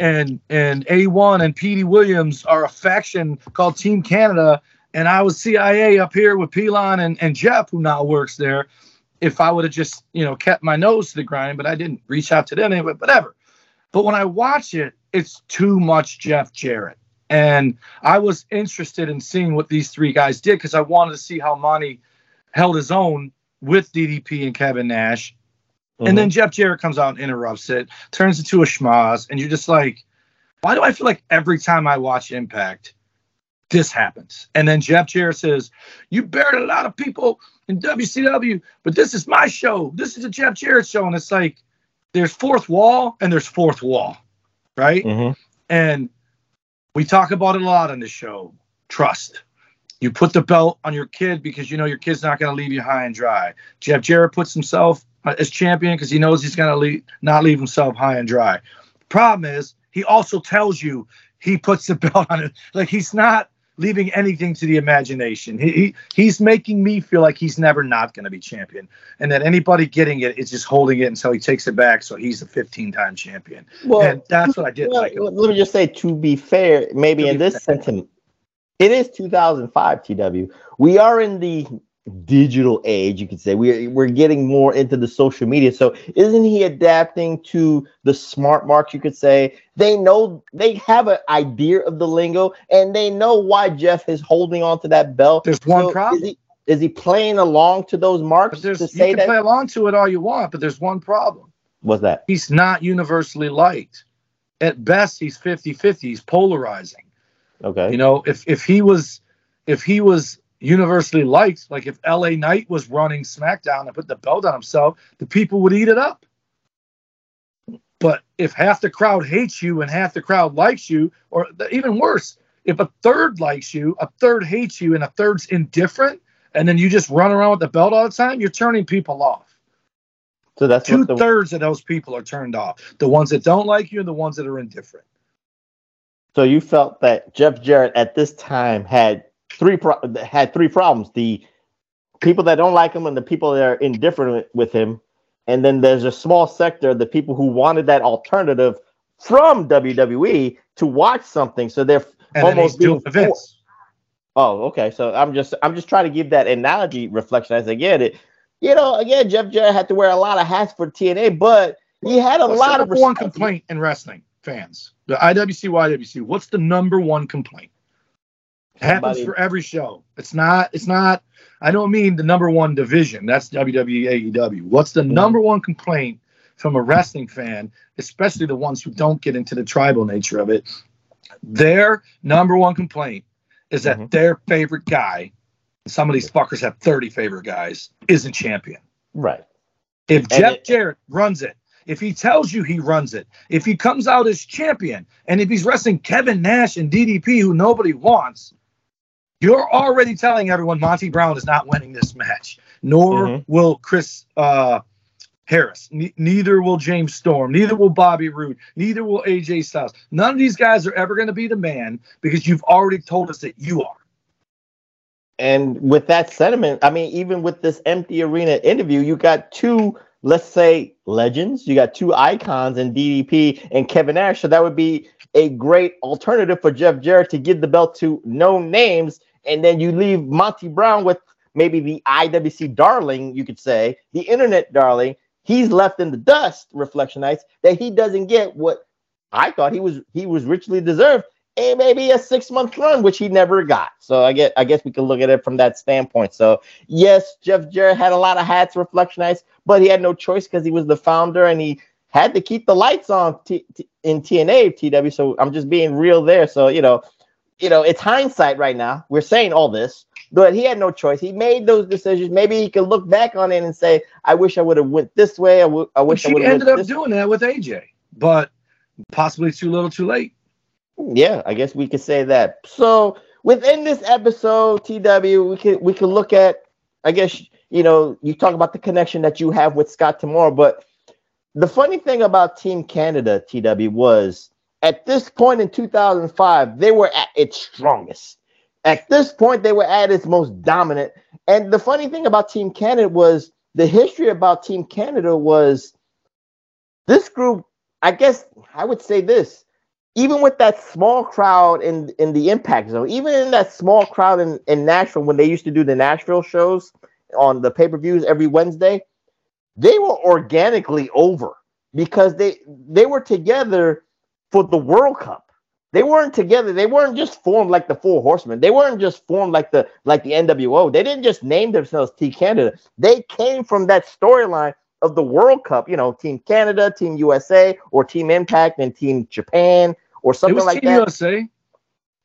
and and A1 and Petey Williams are a faction called Team Canada, and I was CIA up here with Pelon and, and Jeff, who now works there. If I would have just you know kept my nose to the grind, but I didn't reach out to them anyway, whatever. But when I watch it, it's too much Jeff Jarrett. And I was interested in seeing what these three guys did because I wanted to see how Monty held his own with DDP and Kevin Nash. And then Jeff Jarrett comes out and interrupts it, turns into a schmoz, and you're just like, why do I feel like every time I watch Impact, this happens? And then Jeff Jarrett says, You buried a lot of people in WCW, but this is my show. This is a Jeff Jarrett show. And it's like, there's fourth wall and there's fourth wall, right? Mhm. And we talk about it a lot on the show. Trust. You put the belt on your kid because you know your kid's not going to leave you high and dry. Jeff Jarrett puts himself uh, as champion because he knows he's going to leave, not leave himself high and dry. Problem is, he also tells you he puts the belt on it. Like he's not leaving anything to the imagination. He, he he's making me feel like he's never not going to be champion, and that anybody getting it is just holding it until he takes it back, so he's a 15-time champion. Well, and that's what I did Well, like. let me just say, to be fair, maybe To in this sentiment, it is 2005 TW. We are in the digital age, you could say. We're we're getting more into the social media. So isn't he adapting to the smart marks? You could say they know they have an idea of the lingo and they know why Jeff is holding on to that belt. There's one So problem. Is he, Is he playing along to those marks to you can that? play along to it all you want, but there's one problem. What's that? He's not universally liked. At best, he's 50-50. He's polarizing. Okay. You know, if if he was if he was universally liked, like if LA Knight was running SmackDown and put the belt on himself, the people would eat it up. But if half the crowd hates you and half the crowd likes you, or even worse, if a third likes you, a third hates you, and a third's indifferent, and then you just run around with the belt all the time, you're turning people off. So that's Two the, thirds of those people are turned off. The ones that don't like you and the ones that are indifferent. So you felt that Jeff Jarrett at this time had three pro- had three problems: the people that don't like him and the people that are indifferent with him, and then there's a small sector of the people who wanted that alternative from WWE to watch something. So they're And almost doing events. Oh, okay. So I'm just I'm just trying to give that analogy reflection as I get it. You know, again, Jeff Jarrett had to wear a lot of hats for TNA, but he had a What's lot of one complaint in wrestling fans? The IWC, YWC. What's the number one complaint? It happens Somebody- for every show. It's not. It's not. I don't mean the number one division. That's WWE, AEW. What's the mm. number one complaint from a wrestling fan, especially the ones who don't get into the tribal nature of it? Their number one complaint is that mm-hmm. their favorite guy. Some of these fuckers have 30 favorite guys. Isn't champion. Right. If And Jeff it- Jarrett runs it, if he tells you he runs it, if he comes out as champion, and if he's wrestling Kevin Nash and DDP, who nobody wants, you're already telling everyone Monty Brown is not winning this match, nor Mhm. will Chris uh, Harris, Ne- neither will James Storm, neither will Bobby Roode, neither will AJ Styles. None of these guys are ever going to be the man because you've already told us that you are. And with that sentiment, I mean, even with this empty arena interview, you got two, let's say, legends. You got two icons in DDP and Kevin Nash. So that would be a great alternative for Jeff Jarrett to give the belt to known names. And then you leave Monty Brown with maybe the IWC darling, you could say, the internet darling. He's left in the dust, Reflectionites, that he doesn't get what I thought he was he was richly deserved and maybe a six month run, which he never got. So I get I guess we can look at it from that standpoint. So yes, Jeff Jarrett had a lot of hats, Reflectionites, but he had no choice because he was the founder and he had to keep the lights on T- T- in TNA TW. So I'm just being real there. So you know, you know, it's hindsight right now. We're saying all this, but he had no choice. He made those decisions. Maybe he could look back on it and say, "I wish I would have went this way. I, w- I wish Which I he would have ended up this." doing that with AJ, but possibly too little, too late. Yeah, I guess we could say that. So within this episode, TW, we could we could look at, I guess you know, you talk about the connection that you have with Scott D'Amore, but the funny thing about Team Canada, TW, was at this point in 2005, they were at its strongest. At this point, they were at its most dominant. And the funny thing about Team Canada was the history about Team Canada was this group, I guess I would say this, even with that small crowd in in the impact zone, even in that small crowd in, in Nashville when they used to do the Nashville shows on the pay-per-views every Wednesday, they were organically over because they they were together for the World Cup. They weren't together. They weren't just formed like the Four Horsemen. They weren't just formed like the like the NWO. They didn't just name themselves T Canada. They came from that storyline of the World Cup. You know, Team Canada, Team USA, or Team Impact and Team Japan, or It something was like Team that. USA.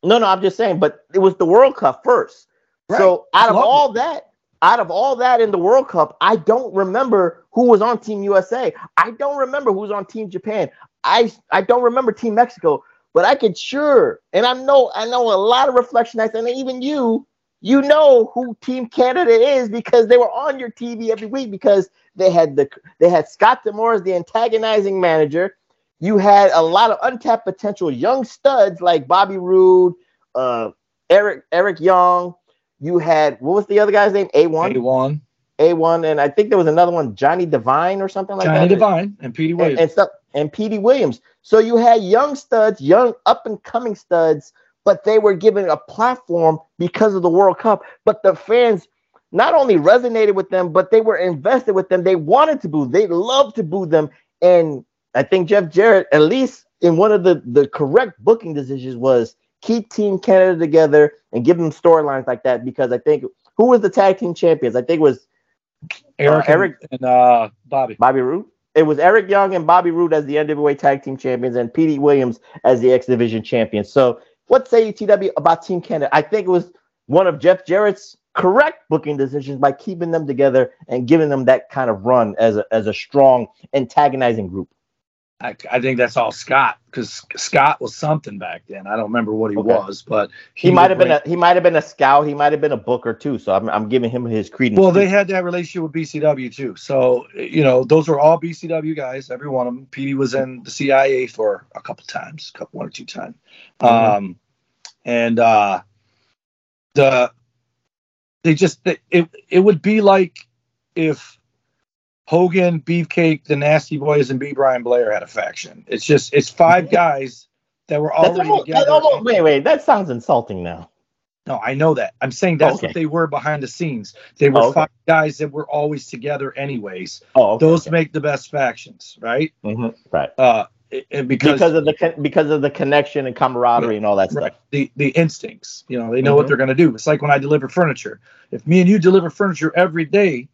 No, no, I'm just saying, but it was the World Cup first. Right. So out of Loved all that, out of all that in the World Cup, I don't remember who was on Team USA. I don't remember who was on Team Japan. I I don't remember Team Mexico, but I could sure, and I know I know a lot of reflection and even you, you know who Team Canada is because they were on your TV every week because they had the they had Scott D'Amore as the antagonizing manager. You had a lot of untapped potential young studs like Bobby Roode, uh, Eric Eric Young. You had what was the other guy's name? A one. A1. A one, and I think there was another one, Johnny Devine or something like Johnny that. Johnny Devine and Petey And, Williams. and stuff and Petey Williams. So you had young studs, young up and coming studs, but they were given a platform because of the World Cup. But the fans not only resonated with them, but they were invested with them. They wanted to boo. They loved to boo them. And I think Jeff Jarrett, at least in one of the the correct booking decisions, was keep Team Canada together and give them storylines like that because I think who was the tag team champions? I think it was Eric, Uh, Eric- and, uh, Bobby. Bobby Roode. It was Eric Young and Bobby Roode as the NWA Tag Team Champions and Petey Williams as the X Division champion. So, what say you, TW, about Team Canada? I think it was one of Jeff Jarrett's correct booking decisions by keeping them together and giving them that kind of run as a, as a strong antagonizing group. I, I think that's all Scott because Scott was something back then. I don't remember what he Okay. was, but He, might have been a he might have been a scout. He might have been a booker too. So I'm, I'm giving him his credence. Well, they had that relationship with BCW too. So you know, those were all BCW guys. Every one of them. Petey was in the CIA for a couple times, a couple one or two times. Mhm. Um, and uh, the they just it it would be like if Hogan, Beefcake, the Nasty Boys, and B. Brian Blair had a faction. It's just it's five guys that were already almost, together. almost- wait, wait, that sounds insulting now. No, I know that. I'm saying that's Okay. what they were behind the scenes. They were Oh, okay. five guys that were always together, anyways. Oh, okay, Those make the best factions, right? Mhm, right. Uh, and because, Because of the con- because of the connection and camaraderie and all that stuff. the the instincts, you know, they know what Mhm. they're going to do. It's like when I deliver furniture. If me and you deliver furniture every day,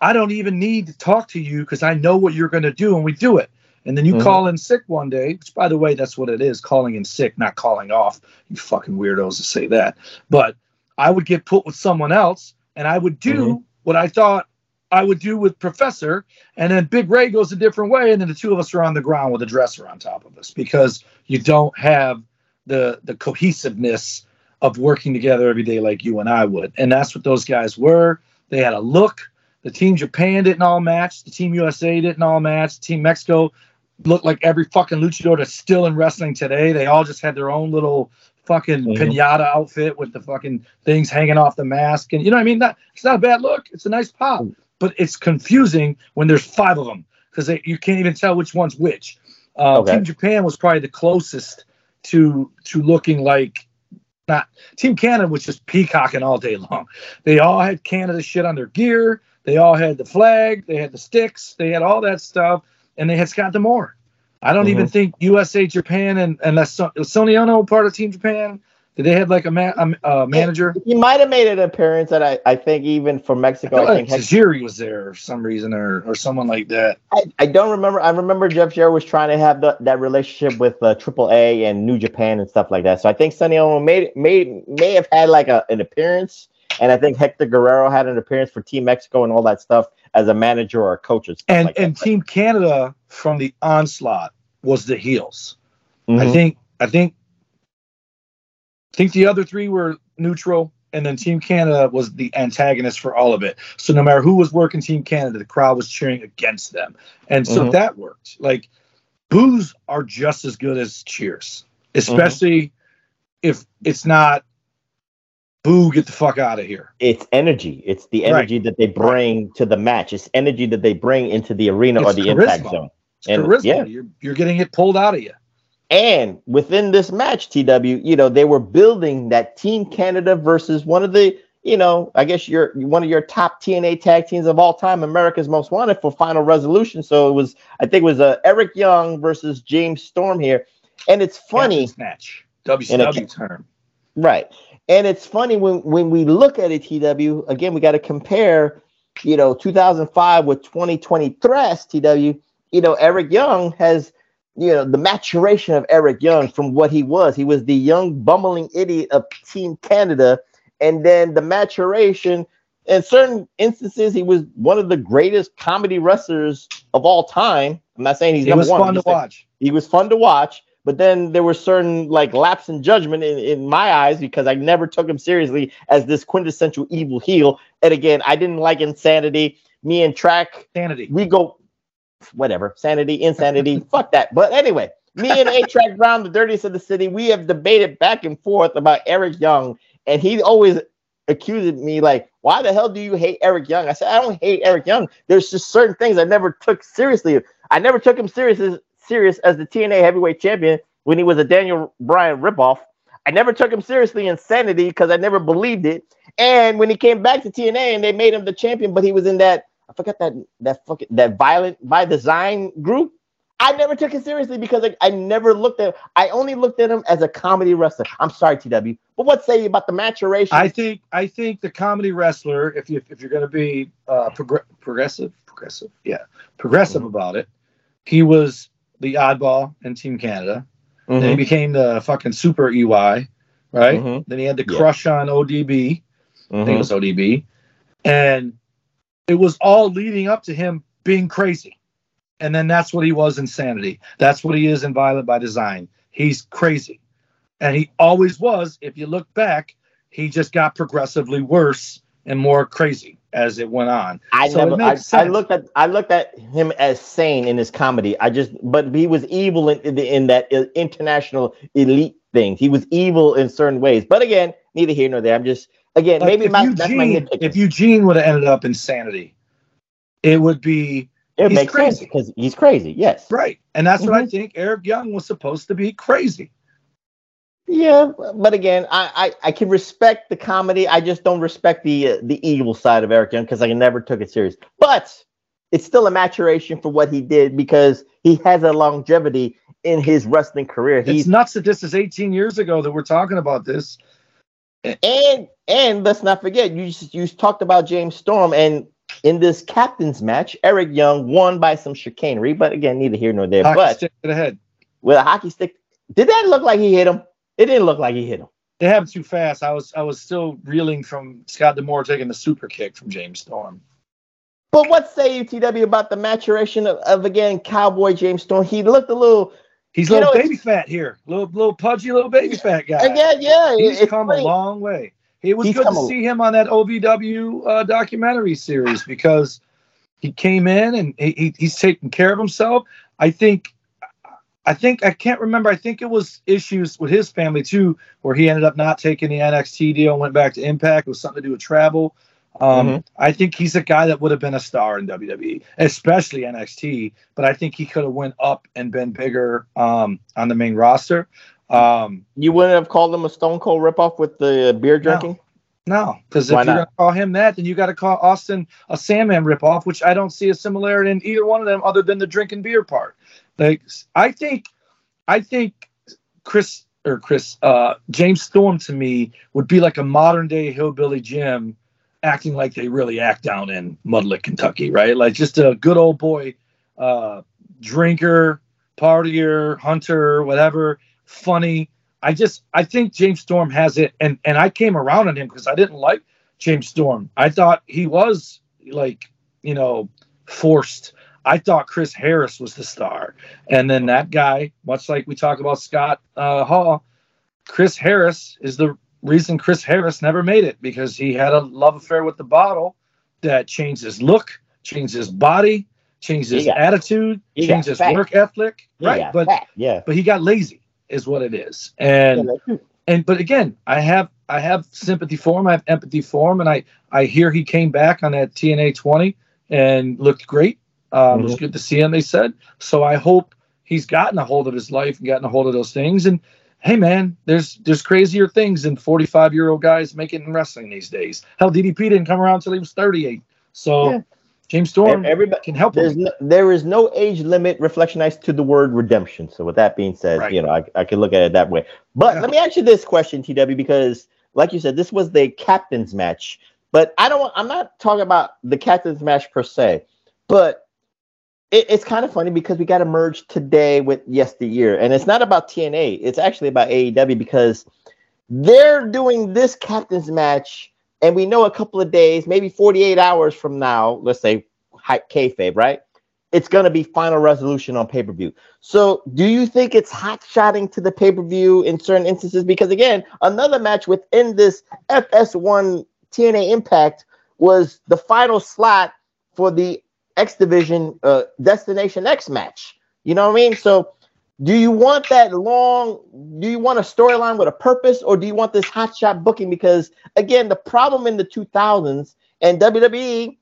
I don't even need to talk to you because I know what you're going to do, and we do it. And then you Mhm. call in sick one day, which by the way, that's what it is, calling in sick, not calling off. You fucking weirdos to say that. But I would get put with someone else and I would do Mhm. what I thought I would do with Professor, and then Big Ray goes a different way, and then the two of us are on the ground with a dresser on top of us because you don't have the the cohesiveness of working together every day like you and I would. And that's what those guys were. They had a look. The Team Japan didn't all match. The Team USA didn't all match. Team Mexico looked like every fucking luchador that's still in wrestling today. They all just had their own little fucking Mhm. pinata outfit with the fucking things hanging off the mask. And you know what I mean? That it's not a bad look. It's a nice pop. But it's confusing when there's five of them because you can't even tell which one's which. Uh, Okay. Team Japan was probably the closest to to looking like not Team Canada was just peacocking all day long. They all had Canada shit on their gear. They all had the flag. They had the sticks. They had all that stuff, and they had Scott D'Amore. I don't even think USA Japan and unless so, was Ono part of Team Japan. Did they have like a, ma- a, a manager? He might have made an appearance that I, I think even for Mexico. I, I think think Tajiri was there for some reason, or or someone like that. I, I don't remember. I remember Jeff Jarrett was trying to have the, that relationship with uh, AAA and New Japan and stuff like that. So I think Sonny Ono may may may have had like a, an appearance, and I think Hector Guerrero had an appearance for Team Mexico and all that stuff as a manager or a coach and And like and. Team Canada from the onslaught was the heels. I Mhm. think I think I think the other three were neutral, and then Team Canada was the antagonist for all of it. So no matter who was working Team Canada, the crowd was cheering against them, and so Mhm. that worked. Like boos are just as good as cheers, especially if it's not boo, get the fuck out of here. it's energy. It's the Right. energy that they bring to the match. It's energy that they bring into the arena or It's the impact zone. It's And- charisma. yeah. You're, you're getting it pulled out of you. And within this match, TW, you know, they were building that Team Canada versus one of the, you know, I guess your one of your top TNA tag teams of all time, America's Most Wanted for Final Resolution. So it was, I think, it was uh, Eric Young versus James Storm here, and it's funny, Captain Snatch. WCW term. right? And it's funny when when we look at it, TW. Again, we got to compare, you know, 2005 with 2020 Thrash, TW. You know, Eric Young has you know the maturation of Eric Young from what he was. He was the young bumbling idiot of Team Canada, and then the maturation. In certain instances, he was one of the greatest comedy wrestlers of all time. I'm not saying he's It number was one. Fun to watch. He was fun to watch, but then there were certain like lapse in judgment in, in my eyes because I never took him seriously as this quintessential evil heel. And again, I didn't like insanity. Me and Track Sanity. we go whatever sanity insanity fuck that but anyway me and a track brown the dirtiest of the city we have debated back and forth about eric young and he always accused me like why the hell do you hate eric young i said i don't hate eric young there's just certain things i never took seriously i never took him serious as, serious as the tna heavyweight champion when he was a daniel bryan ripoff i never took him seriously in sanity because i never believed it and when he came back to tna and they made him the champion but he was in that I forgot that that fucking that violent by design group. I never took it seriously because I, I never looked at. I only looked at him as a comedy wrestler. I'm sorry, TW, but what say you about the maturation? I think I think the comedy wrestler, if you if you're going to be uh, progr- progressive, progressive, yeah, progressive Mm-hmm. about it, he was the oddball in Team Canada. Then he Mhm. became the fucking super EY, right? Mhm. Then he had the Yeah. crush on ODB. I think it was ODB, and it was all leading up to him being crazy. And then that's what he was in Sanity. That's what he is in Violent by Design. He's crazy. And he always was. If you look back, he just got progressively worse and more crazy as it went on. I So never. I, I looked at. I looked at him as sane in his comedy. I just, but he was evil in in, in that uh, international elite thing. He was evil in certain ways. But again, neither here nor there. I'm just again Like, maybe if my, that's my Eugene, if Eugene would have ended up in Sanity, it would be it makes sense crazy. because he's crazy. Yes. right. And that's what I Mhm. think Eric Young was supposed to be crazy. Yeah, but again, I, I I can respect the comedy. I just don't respect the uh, the evil side of Eric Young because I never took it serious. But it's still a maturation for what he did because he has a longevity in his wrestling career. It's He's nuts that this is 18 years ago that we're talking about this. and and let's not forget you just- you talked about James Storm and in this captain's match, Eric Young won by some chicanery. But again, neither here nor there. Hockey but stick to the head. with a hockey stick, did that look like he hit him? It didn't look like he hit him. They happened too fast. I was I was still reeling from Scott D'Amore taking the super kick from James Storm. But what say you, TW, about the maturation of, of again Cowboy James Storm? He looked a little He's a little know, baby fat here, little little pudgy little baby fat guy. again, yeah. He's come funny. a long way. It was He's good to a- see him on that OVW uh, documentary series because he came in and he, he, he's taking care of himself. I think, I think I can't remember. I think it was issues with his family too, where he ended up not taking the NXT deal, and went back to Impact. It was something to do with travel. Um, Mhm. I think he's a guy that would have been a star in WWE, especially NXT. But I think he could have went up and been bigger um, on the main roster. Um, You wouldn't have called him a Stone Cold ripoff with the beer drinking? No, because if Why you're going to call him that, then you got to call Austin a Sandman ripoff, which I don't see a similarity in either one of them other than the drinking beer part. Like I think, I think Chris or Chris uh, James Storm to me would be like a modern day hillbilly Jim, acting like they really act down in Mudlick, Kentucky, right? Like just a good old boy, uh, drinker, partier, hunter, whatever, funny. I just I think James Storm has it, and and I came around on him because I didn't like James Storm. I thought he was like you know forced. I thought Chris Harris was the star, and then that guy, much like we talk about Scott uh, Hall, Chris Harris is the reason Chris Harris never made it because he had a love affair with the bottle that changed his look, changed his body, changed his attitude, changed his fat. work ethic. He right, but fat, yeah. but he got lazy is what it is. And Yeah, and but again i have i have sympathy for him. I have empathy for him. And i i hear he came back on that tna 20 and looked great um, it was good to see him they said so i hope he's gotten a hold of his life and gotten a hold of those things and hey man there's there's crazier things than 45 year old guys making in wrestling these days hell ddp didn't come around until he was 38 so Yeah. james storm Everybody, can help there's him no, there is no age limit Reflectionites to the word redemption. So with that being said, Right. you know, I, I can look at it that way. But Yeah. let me ask you this question, TW, because like you said, this was the captain's match. But I don't I'm not talking about the captain's match per se, but it, it's kind of funny because we got to merge today with yesteryear. And it's not about TNA, it's actually about AEW because they're doing this captain's match, and we know a couple of days, maybe 48 hours from now, let's say kayfabe, right? It's going to be final resolution on pay per view. So, do you think it's hot shotting to the pay per view in certain instances? Because again, another match within this FS1 TNA Impact was the final slot for the X Division uh, Destination X match. You know what I mean? So, do you want that long? Do you want a storyline with a purpose, or do you want this hot shot booking? Because again, the problem in the 2000s and WWE,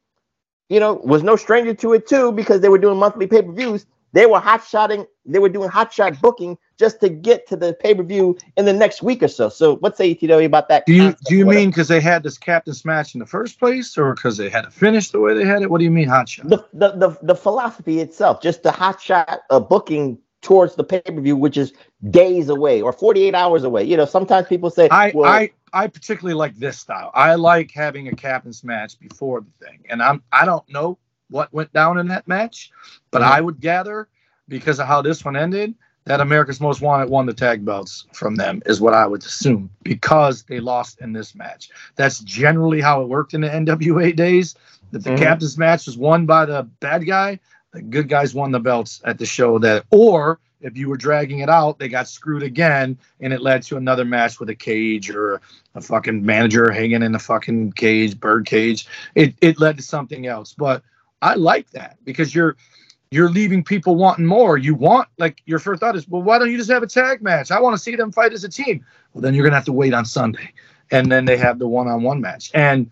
you know, was no stranger to it too, because they were doing monthly pay per views. They were hot shotting, they were doing hot shot booking just to get to the pay per view in the next week or so. So, what's ATW about that? Do you do you whatever? mean because they had this captain's match in the first place, or because they had to finish the way they had it? What do you mean, hot shot? the, the the the philosophy itself, just the hot shot uh, booking towards the pay per view, which is days away or 48 hours away. You know, sometimes people say, I, well, I I particularly like this style. I like having a captain's match before the thing, and I'm I don't know what went down in that match, but Mhm. I would gather because of how this one ended that America's Most Wanted won the tag belts from them is what I would assume because they lost in this match. That's generally how it worked in the NWA days. That the Mhm. captain's match was won by the bad guy, the good guys won the belts at the show. That or if you were dragging it out, they got screwed again, and it led to another match with a cage or a fucking manager hanging in a fucking cage, bird cage. It it led to something else. But I like that because you're you're leaving people wanting more. You want like your first thought is, well, why don't you just have a tag match? I want to see them fight as a team. Well, then you're gonna have to wait on Sunday, and then they have the one-on-one match. And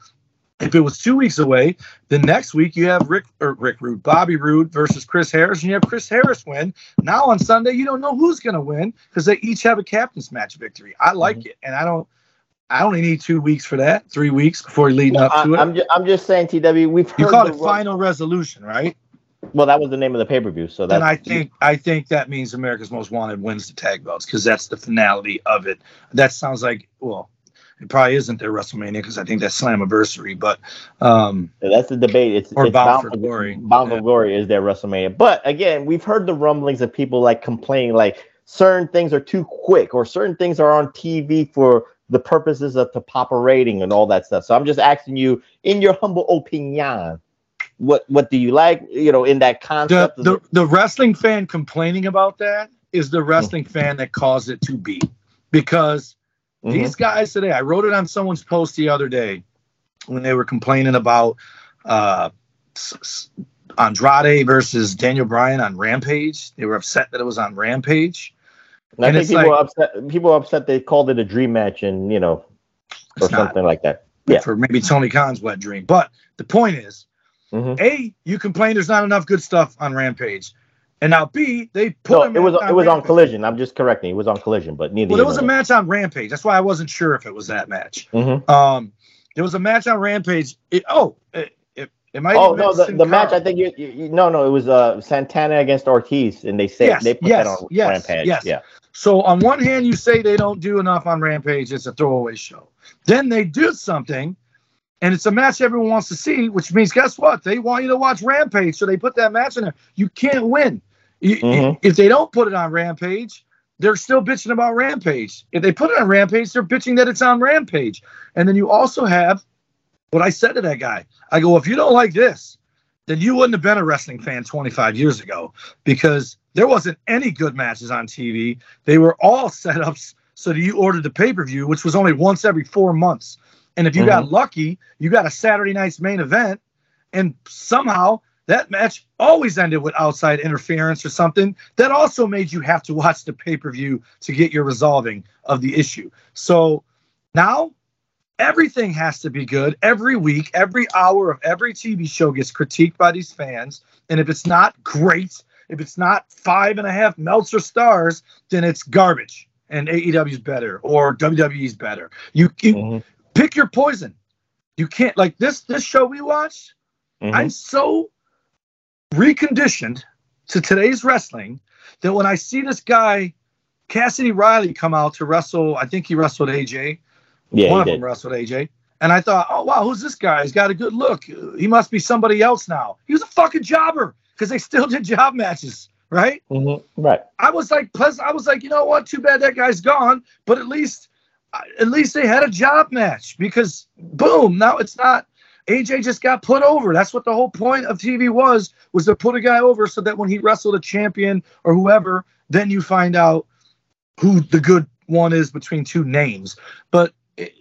if it was two weeks away, the next week you have Rick or Rick Rude, Bobby Roode versus Chris Harris, and you have Chris Harris win. Now on Sunday, you don't know who's gonna win because they each have a captain's match victory. I like mm-hmm. it, and I don't. I only need two weeks for that, three weeks before leading up I, to it. am just, I'm just saying, TW, we've heard you call it final resolution, right? Well, that was the name of the pay per view. So Then I think I think that means America's Most Wanted wins the tag belts because that's the finality of it. That sounds like well, it probably isn't their WrestleMania because I think that's Slammiversary, but um, that's the debate. It's, Or it's Bound for Glory. Bound Yeah. for Glory is their WrestleMania. But again, we've heard the rumblings of people like complaining, like certain things are too quick or certain things are on TV for the purposes of to pop a rating and all that stuff. So I'm just asking you, in your humble opinion, what what do you like? You know, in that concept. of the the wrestling fan complaining about that is the wrestling Hmm. fan that caused it to be because Mhm. these guys today i wrote it on someone's post the other day when they were complaining about uh andrade versus daniel bryan on rampage they were upset that it was on rampage And I think people like- are upset. People are upset they called it a dream match, and you know, or It's not. something like that. Yeah. for maybe tony khan's wet dream but the point is Mhm. a you complain there's not enough good stuff on rampage and now b they put No, it was it was on Collision. I'm just correcting. It was on Collision, but neither. well there was a match on rampage that's why i wasn't sure if it was that match there. Mhm. Um, there was a match on Rampage. It, oh, it, it, it might. Oh no, the, the match. I think you, you, you no no it was uh Santana against Ortiz, and they say Yes, they put yes, that on yes, Rampage. yes. Yeah. So on one hand, you say they don't do enough on Rampage. It's a throwaway show. Then they do something, and it's a match everyone wants to see. Which means, guess what? They want you to watch Rampage, so they put that match in there. You can't win. Mhm. If they don't put it on Rampage, they're still bitching about Rampage. If they put it on Rampage, they're bitching that it's on Rampage. And then you also have what I said to that guy. I go, if you don't like this, then you wouldn't have been a wrestling fan 25 years ago because there wasn't any good matches on TV. They were all setups so that you ordered the pay per view, which was only once every four months. And if you got mm-hmm. lucky, you got a Saturday night's main event, and somehow that match always ended with outside interference or something that also made you have to watch the pay per view to get your resolving of the issue. So now everything has to be good every week, every hour of every TV show gets critiqued by these fans. And if it's not great, if it's not five and a half Meltzer stars, then it's garbage. And AEW's better or WWE's better. You, you Mhm. pick your poison. You can't like this this show we watched. Mhm. I'm so reconditioned to today's wrestling that when I see this guy Cassidy Riley come out to wrestle, I think he wrestled AJ. Yeah, One of did. them wrestled AJ. And I thought, oh wow, who's this guy? He's got a good look. He must be somebody else now. He was a fucking jobber because they still did job matches, right? Mhm. Right. I was like, pleasant. I was like, you know what? Too bad that guy's gone. But at least, at least they had a job match because boom, now it's not. AJ just got put over. That's what the whole point of TV was: was to put a guy over so that when he wrestled a champion or whoever, then you find out who the good one is between two names. But it,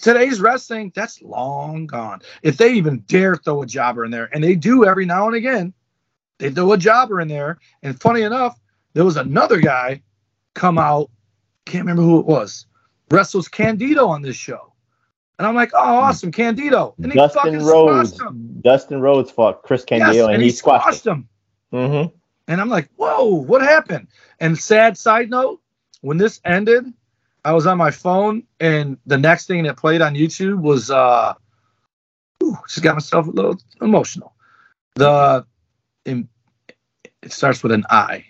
today's wrestling, that's long gone. If they even dare throw a jobber in there, and they do every now and again, they throw a jobber in there. And funny enough, there was another guy come out, can't remember who it was, wrestles Candido on this show. And I'm like, oh, awesome, Candido. And he Dustin fucking Rhodes. squashed him. Dustin Rhodes fought Chris Yes, Candido, and, and he, he squashed squashed him. him. hmm And I'm like, whoa, what happened? And sad side note, when this ended, I was on my phone, and the next thing that played on YouTube was uh, ooh, just got myself a little emotional. The in, it starts with an I.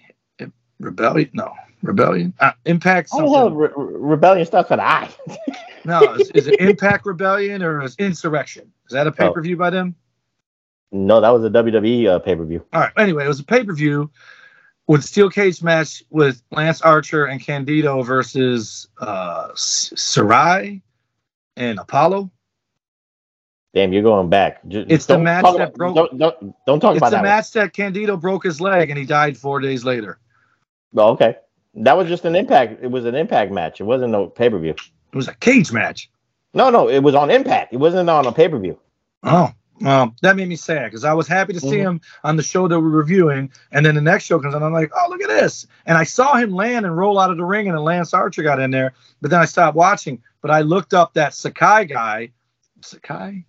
Rebellion? No, rebellion. Uh, Impact. The hell Re- Rebellion starts with I? no, is, is, it Impact Rebellion or is Insurrection? Is that a pay per view oh. by them? No, that was a WWE uh, pay per view. All right. Anyway, it was a pay per view with steel cage match with Lance Archer and Candido versus uh, Sarray and Apollo. Damn, you're going back. Just it's the match that about, broke. Don't, don't, don't talk it's about the that match one. that Candido broke his leg and he died four days later. Oh, okay. That was just an impact. It was an impact match. It wasn't no pay per view. It was a cage match. No, no, it was on Impact. It wasn't on a pay per view. Oh, well, that made me sad because I was happy to see mm-hmm. him on the show that we're reviewing, and then the next show comes on. I'm like, oh, look at this! And I saw him land and roll out of the ring, and then Lance Archer got in there. But then I stopped watching. But I looked up that Sakai guy. Sakai.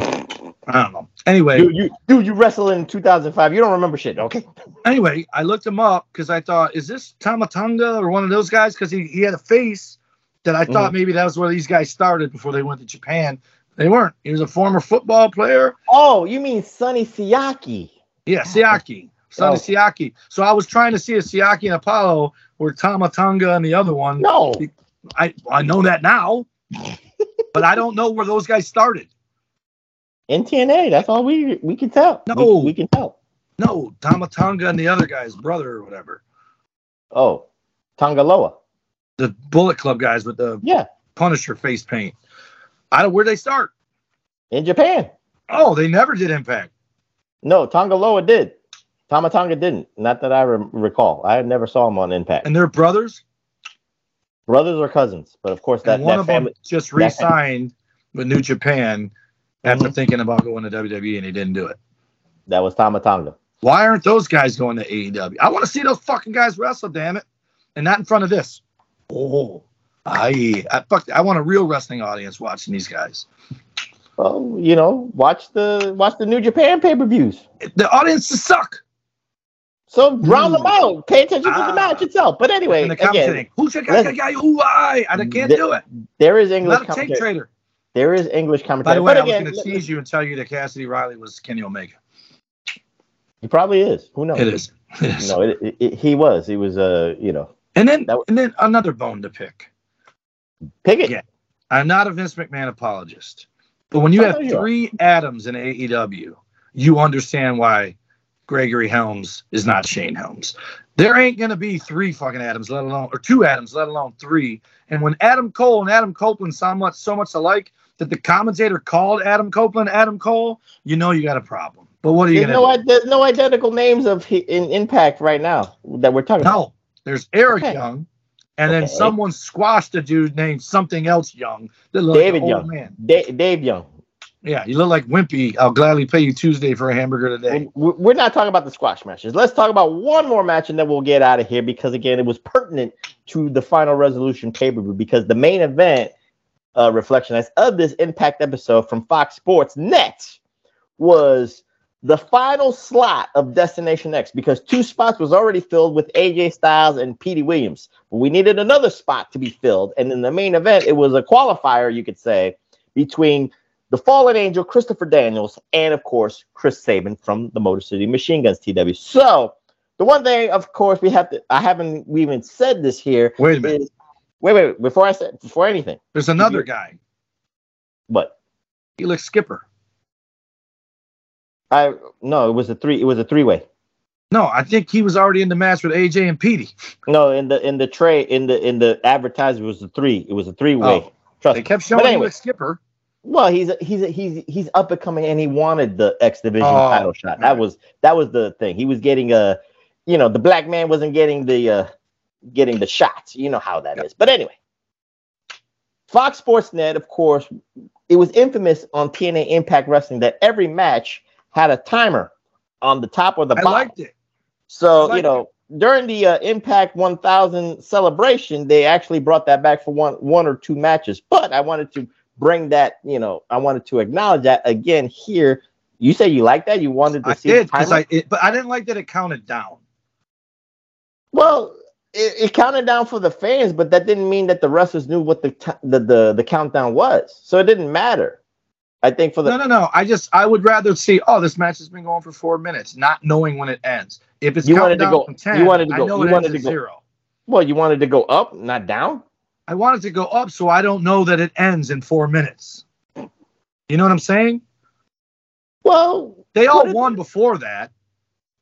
I don't know. Anyway, dude, you dude, you wrestled in 2005. You don't remember shit, okay? Anyway, I looked him up because I thought, is this Tama Tonga or one of those guys? Because he, he had a face that I thought mm-hmm. maybe that was where these guys started before they went to Japan. They weren't. He was a former football player. Oh, you mean Sonny Siaki? Yeah, Siaki. Sonny oh. Siaki. So I was trying to see a Siaki and Apollo were Tama Tonga and the other one. No. I I know that now, but I don't know where those guys started. NTNA. That's all we we can tell. No, we, we can tell. No, Tama Tonga and the other guy's brother or whatever. Oh, Tanga Loa. The Bullet Club guys with the yeah Punisher face paint. I don't. Where they start? In Japan. Oh, they never did Impact. No, Tanga Loa did. Tama Tonga didn't. Not that I re- recall. I never saw him on Impact. And they're brothers. Brothers or cousins, but of course that and one that of family, them just re-signed with New Japan after mm-hmm. thinking about going to WWE and he didn't do it. That was Tama Tonga. Why aren't those guys going to AEW? I want to see those fucking guys wrestle, damn it, and not in front of this. Oh, I, I fuck. I want a real wrestling audience watching these guys. Well, you know, watch the watch the New Japan pay per views. The audiences suck. So round them out. Pay attention ah. to the match ah. itself. But anyway, the again, who's your guy? guy? Who I? I can't th- do it. There is English. Not a tape trader. There is English commentary. By the way, but I again, was going to tease you and tell you that Cassidy Riley was Kenny Omega. He probably is. Who knows? It is. It is. No, it, it, it, he was. He was. Uh, you know. And then, was, and then another bone to pick. Pick it. Yeah. I'm not a Vince McMahon apologist, but when you oh, have three Adams in AEW, you understand why Gregory Helms is not Shane Helms. There ain't gonna be three fucking Adams, let alone or two Adams, let alone three. And when Adam Cole and Adam Copeland sound much so much alike that the commentator called Adam Copeland Adam Cole, you know you got a problem. But what are you there's gonna no, do? There's no identical names of in Impact right now that we're talking no, about. No, there's Eric okay. Young, and okay. then someone squashed a dude named something else Young. David like Young. Man. Da- Dave Young. Yeah, you look like Wimpy. I'll gladly pay you Tuesday for a hamburger today. We're not talking about the squash matches. Let's talk about one more match and then we'll get out of here because, again, it was pertinent to the final resolution pay per view because the main event uh, reflection of this Impact episode from Fox Sports Net was the final slot of Destination X because two spots was already filled with AJ Styles and Petey Williams. But we needed another spot to be filled. And in the main event, it was a qualifier, you could say, between the fallen angel, Christopher Daniels, and of course, Chris Sabin from the Motor City Machine Guns TW. So, the one thing, of course, we have to, I haven't we even said this here. Wait a minute. Is, wait, wait, before I said, before anything. There's another you, guy. What? Felix Skipper. I, no, it was a three, it was a three way. No, I think he was already in the match with AJ and Petey. No, in the in the tray in the in the advertisement was a three. It was a three way. Oh, Trust they kept showing anyway, Skipper. Well, he's he's he's he's up and coming, and he wanted the X Division oh, title shot. That was that was the thing. He was getting a, you know, the black man wasn't getting the uh getting the shots. You know how that yep. is. But anyway, Fox Sports Net, of course, it was infamous on TNA Impact Wrestling that every match had a timer on the top or the I bottom. liked it. So you know, it. during the uh, Impact 1000 celebration, they actually brought that back for one one or two matches. But I wanted to bring that, you know, I wanted to acknowledge that again here. You said you like that. You wanted to I see. Did, I did, but I didn't like that it counted down. Well, it, it counted down for the fans, but that didn't mean that the wrestlers knew what the t- the, the the countdown was. So it didn't matter. I think for the No, no, no. I just I would rather see. Oh, this match has been going for four minutes, not knowing when it ends. If it's You wanted to go- from ten, you wanted to I go- you wanted to go- zero. well, you wanted to go up, not down. I wanted to go up, so I don't know that it ends in four minutes. You know what I'm saying? Well, They all Put it- won before that.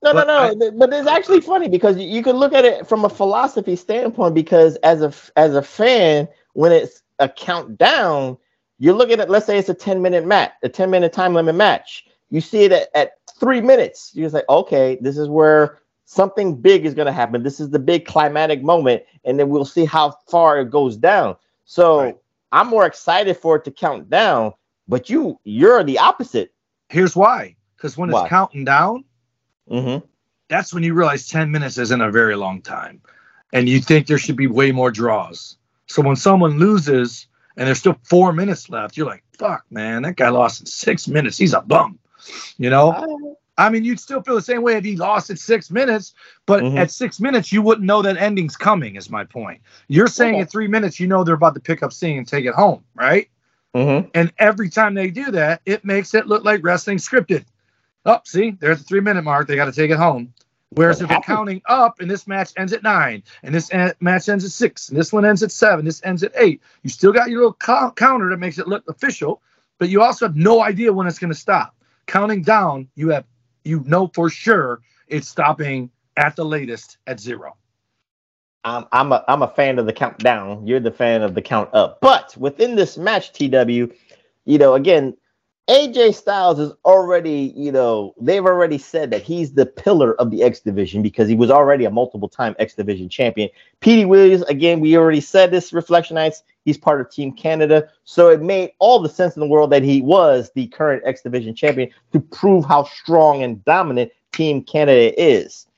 No, But no, no. but it's actually funny because you, you can look at it from a philosophy standpoint. Because as a as a fan, when it's a countdown, you're looking at let's say it's a 10 minute match, a 10 minute time limit match. You see it at, at three minutes. You're like, okay, this is where something big is going to happen. This is the big climatic moment, and then we'll see how far it goes down. So Right. I'm more excited for it to count down. But you, you're the opposite. Here's why. Because when Why? it's counting down, Mm-hmm. that's when you realize 10 minutes isn't a very long time. And you think there should be way more draws. So when someone loses and there's still four minutes left, you're like, fuck, man, that guy lost in six minutes. He's a bum. You know? I mean, you'd still feel the same way if he lost at six minutes, but Mhm. at six minutes, you wouldn't know that ending's coming, is my point. You're saying Okay. at three minutes, you know they're about to pick up scene and take it home, right? Mm-hmm. And every time they do that, it makes it look like wrestling scripted. Oh, see, there's the three minute mark. They got to take it home. Whereas if you're counting up and this match ends at nine, and this en- match ends at six, and this one ends at seven, this ends at eight, you still got your little co- counter that makes it look official, but you also have no idea when it's going to stop. Counting down, you have you know for sure it's stopping at the latest at zero. I'm I'm a I'm a fan of the countdown. You're the fan of the count up. But within this match, TW, you know, again, AJ Styles is already, you know, they've already said that he's the pillar of the X division because he was already a multiple time X division champion. Petey Williams, again, we already said this Reflectionites, he's part of Team Canada. So it made all the sense in the world that he was the current X division champion to prove how strong and dominant Team Canada is.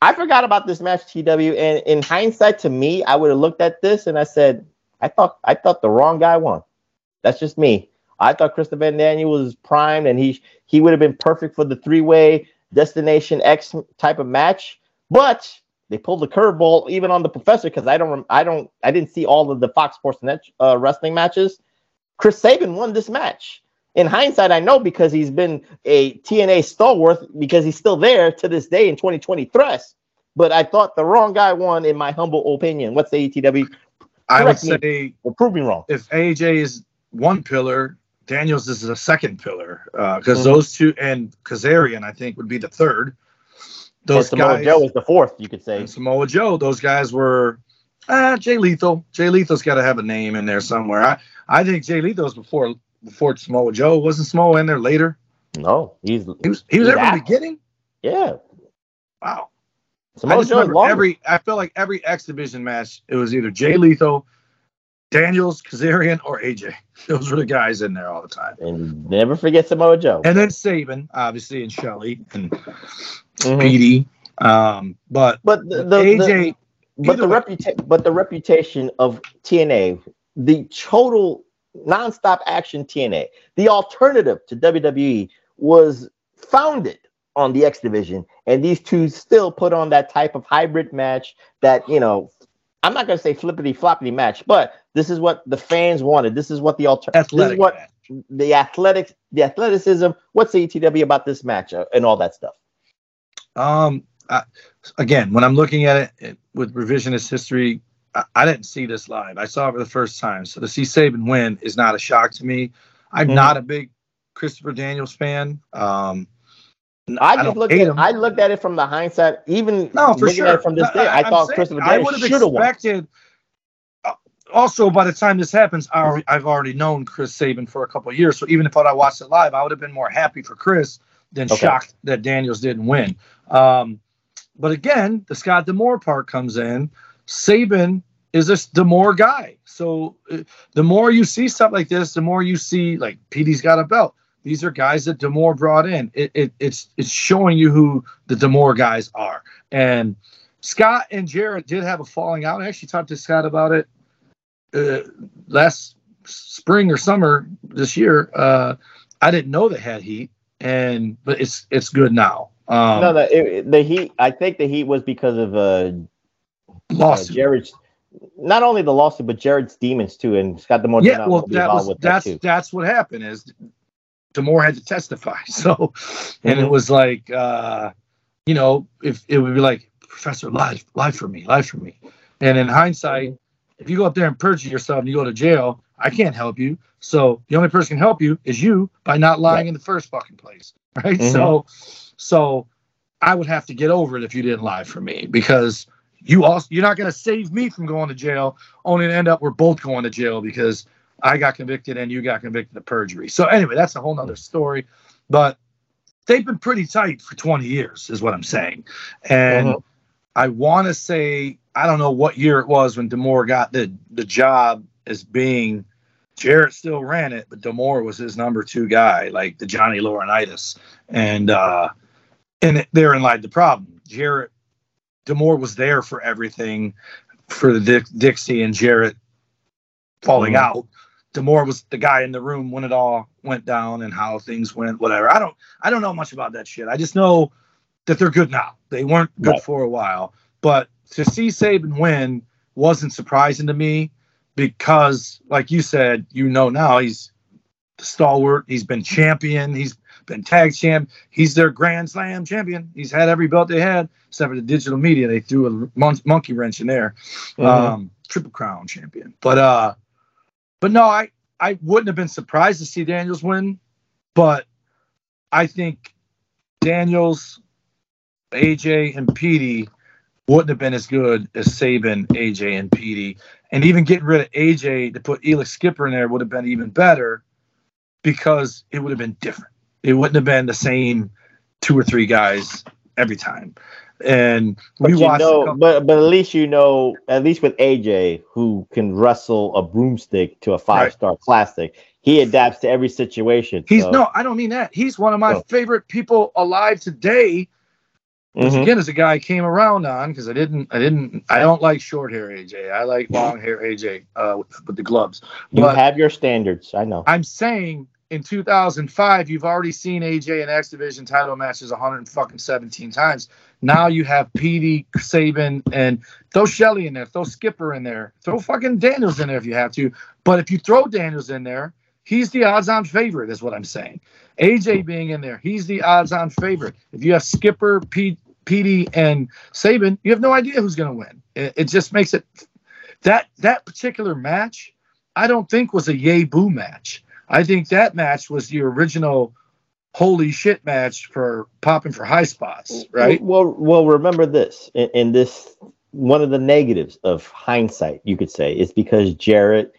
I forgot about this match, TW, and in hindsight, to me, I would have looked at this and I said, I thought I thought the wrong guy won. That's just me. I thought Christopher Van Daniel was primed and he he would have been perfect for the three-way Destination X type of match, but they pulled the curveball even on the professor because I don't I don't I didn't see all of the Fox Sports Net uh, wrestling matches. Chris Sabin won this match. In hindsight, I know because he's been a TNA stalwart because he's still there to this day in 2020 Thrust. But I thought the wrong guy won, in my humble opinion. What's the ATW? I would say Well, prove me wrong. if AJ is one pillar, Daniels is the second pillar because Mhm. those two and Kazarian I think would be the third. Those and Samoa guys, Joe was the fourth, you could say. Samoa Joe, those guys were ah Jay Lethal. Jay Lethal's got to have a name in there somewhere. I I think Jay Lethal's before before Samoa Joe. Wasn't Samoa in there later? No, he's He was he was there from the beginning. yeah. Wow. I Samoa just Joe every. I feel like every X Division match, it was either Jay Lethal, Daniels, Kazarian, or AJ. Those were the guys in there all the time. and never forget Samoa Joe. And then Sabin, obviously, and Shelley and. Petey. Um, but But the, the, AJ, the but the reputation but the reputation of TNA, the total nonstop action TNA, the alternative to WWE was founded on the X division, and these two still put on that type of hybrid match that you know. I'm not gonna say flippity floppity match, but this is what the fans wanted. This is what the alternative. This is what match. the athletics, the athleticism. What's the ETW about this match uh, and all that stuff? Um, I, again, when I'm looking at it, it with revisionist history, I, I didn't see this live. I saw it for the first time. So to see Sabin win is not a shock to me. I'm Mhm. not a big Christopher Daniels fan. Um, I I just looked at him. I looked at it from the hindsight, even No, for looking sure. at it from this day. I, I'm thought saying- Christopher Daniels would have should have won. expected. uh, Also, by the time this happens, I I've already known Chris Sabin for a couple of years. So even if I watched it live, I would have been more happy for Chris than Okay. shocked that Daniels didn't win. Um, but again, the Scott D'Amore part comes in. Sabin is this D'Amore guy. So uh, the more you see stuff like this, the more you see like Petey's got a belt. These are guys that D'Amore brought in. It, it, it's it's showing you who the D'Amore guys are. And Scott and Jarrett did have a falling out. I actually talked to Scott about it uh, last spring or summer this year. Uh, I didn't know they had heat, and but it's it's good now. Um, no, no, it, the heat. I think the heat was because of uh, lawsuit. uh Jarrett's. Not only the lawsuit, but Jarrett's demons too, and Scott D'Amore. did yeah, well, that was with that that's that's what happened is D'Amore had to testify. So, and it was like, uh, you know, if it would be like, Professor, lie, lie for me, lie for me. And in hindsight, if you go up there and perjure yourself and you go to jail, I can't help you. So the only person can help you is you by not lying in the first fucking place, right? Mhm. So, so I would have to get over it if you didn't lie for me because you also you're not going to save me from going to jail. Only to end up we're both going to jail because I got convicted and you got convicted of perjury. So anyway, that's a whole nother story. But they've been pretty tight for 20 years, is what I'm saying. And Mhm. I want to say I don't know what year it was when D'Amore got the the job as being. Jarrett still ran it, but D'Amore was his number two guy, like the Johnny Laurinaitis, and uh, and it, therein lied the problem. Jarrett D'Amore was there for everything, for the Dick, Dixie and Jarrett falling Mhm. out. D'Amore was the guy in the room when it all went down and how things went, whatever. I don't I don't know much about that shit. I just know that they're good now. They weren't good Right. for a while. But to see Sabin win wasn't surprising to me because, like you said, you know now he's the stalwart. He's been champion. He's been tag champ. He's their Grand Slam champion. He's had every belt they had, except for the digital media. They threw a mon- monkey wrench in there. Mhm. Um, triple crown champion. But uh, but no, I I wouldn't have been surprised to see Daniels win, but I think Daniels, AJ, and Petey wouldn't have been as good as Sabin, AJ, and Petey. And even getting rid of AJ to put Elix Skipper in there would have been even better because it would have been different. It wouldn't have been the same two or three guys every time. And But we you watched. know, but but at least you know, at least with AJ, who can wrestle a broomstick to a five star classic, he adapts to every situation. He's so- no, I don't mean that. He's one of my Oh. favorite people alive today. Which Mhm. again is a guy I came around on because I didn't, I didn't, I don't like short hair AJ. I like long hair AJ uh, with, with the gloves. You But have your standards. I know. I'm saying in 2005, you've already seen AJ in X Division title matches 117 times. Now you have Petey, Sabin, and throw Shelley in there, throw Skipper in there, throw fucking Daniels in there if you have to. But if you throw Daniels in there, he's the odds-on favorite, is what I'm saying. AJ being in there, he's the odds-on favorite. If you have Skipper, Pete, Petey, and Sabin, you have no idea who's going to win. It, it just makes it that that particular match. I don't think was a yay boo match. I think that match was the original holy shit match for popping for high spots, right? Well, well, remember this. In, in this, one of the negatives of hindsight, you could say, is because Jarrett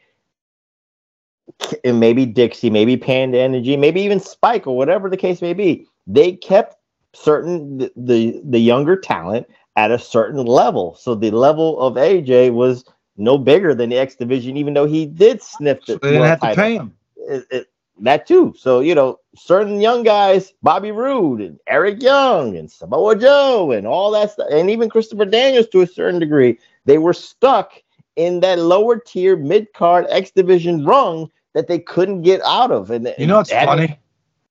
and maybe Dixie, maybe Panda Energy, maybe even Spike, or whatever the case may be, they kept certain the the, the younger talent at a certain level. So the level of AJ was no bigger than the X division, even though he did sniff the. They didn't have to title. pay him. It- it- that too. So you know, certain young guys, Bobby Roode and Eric Young and Samoa Joe and all that stuff, and even Christopher Daniels to a certain degree, they were stuck in that lower tier mid card X division rung that they couldn't get out of. And You know what's funny?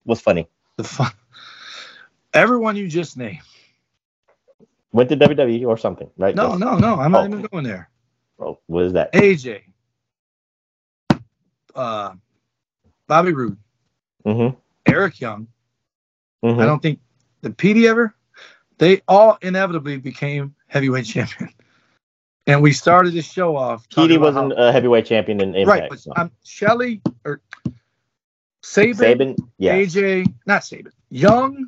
Was funny. The fun. Everyone you just named. Went to WWE or something, right? No, Yes. no, no. I'm not Oh. even going there. Oh, what is that? AJ, uh, Bobby Roode, Mm-hmm. Eric Young. Mhm. I don't think the PD ever. They all inevitably became heavyweight champion. And we started this show off. Petey wasn't how- a heavyweight champion in Impact. right, but so. um, Shelley or Sabin, Sabin, yes. AJ, not Sabin, Young,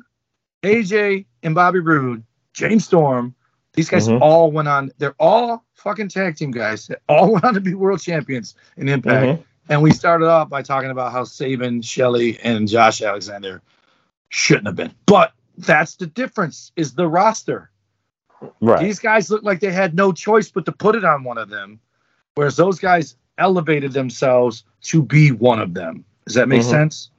AJ, and Bobby Roode, James Storm. These guys Mhm. all went on. They're all fucking tag team guys. They all went on to be world champions in Impact. Mhm. And we started off by talking about how Sabin, Shelley, and Josh Alexander shouldn't have been. But that's the difference is the roster. Right. These guys look like they had no choice but to put it on one of them, whereas those guys elevated themselves to be one of them. Does that make Mhm. sense?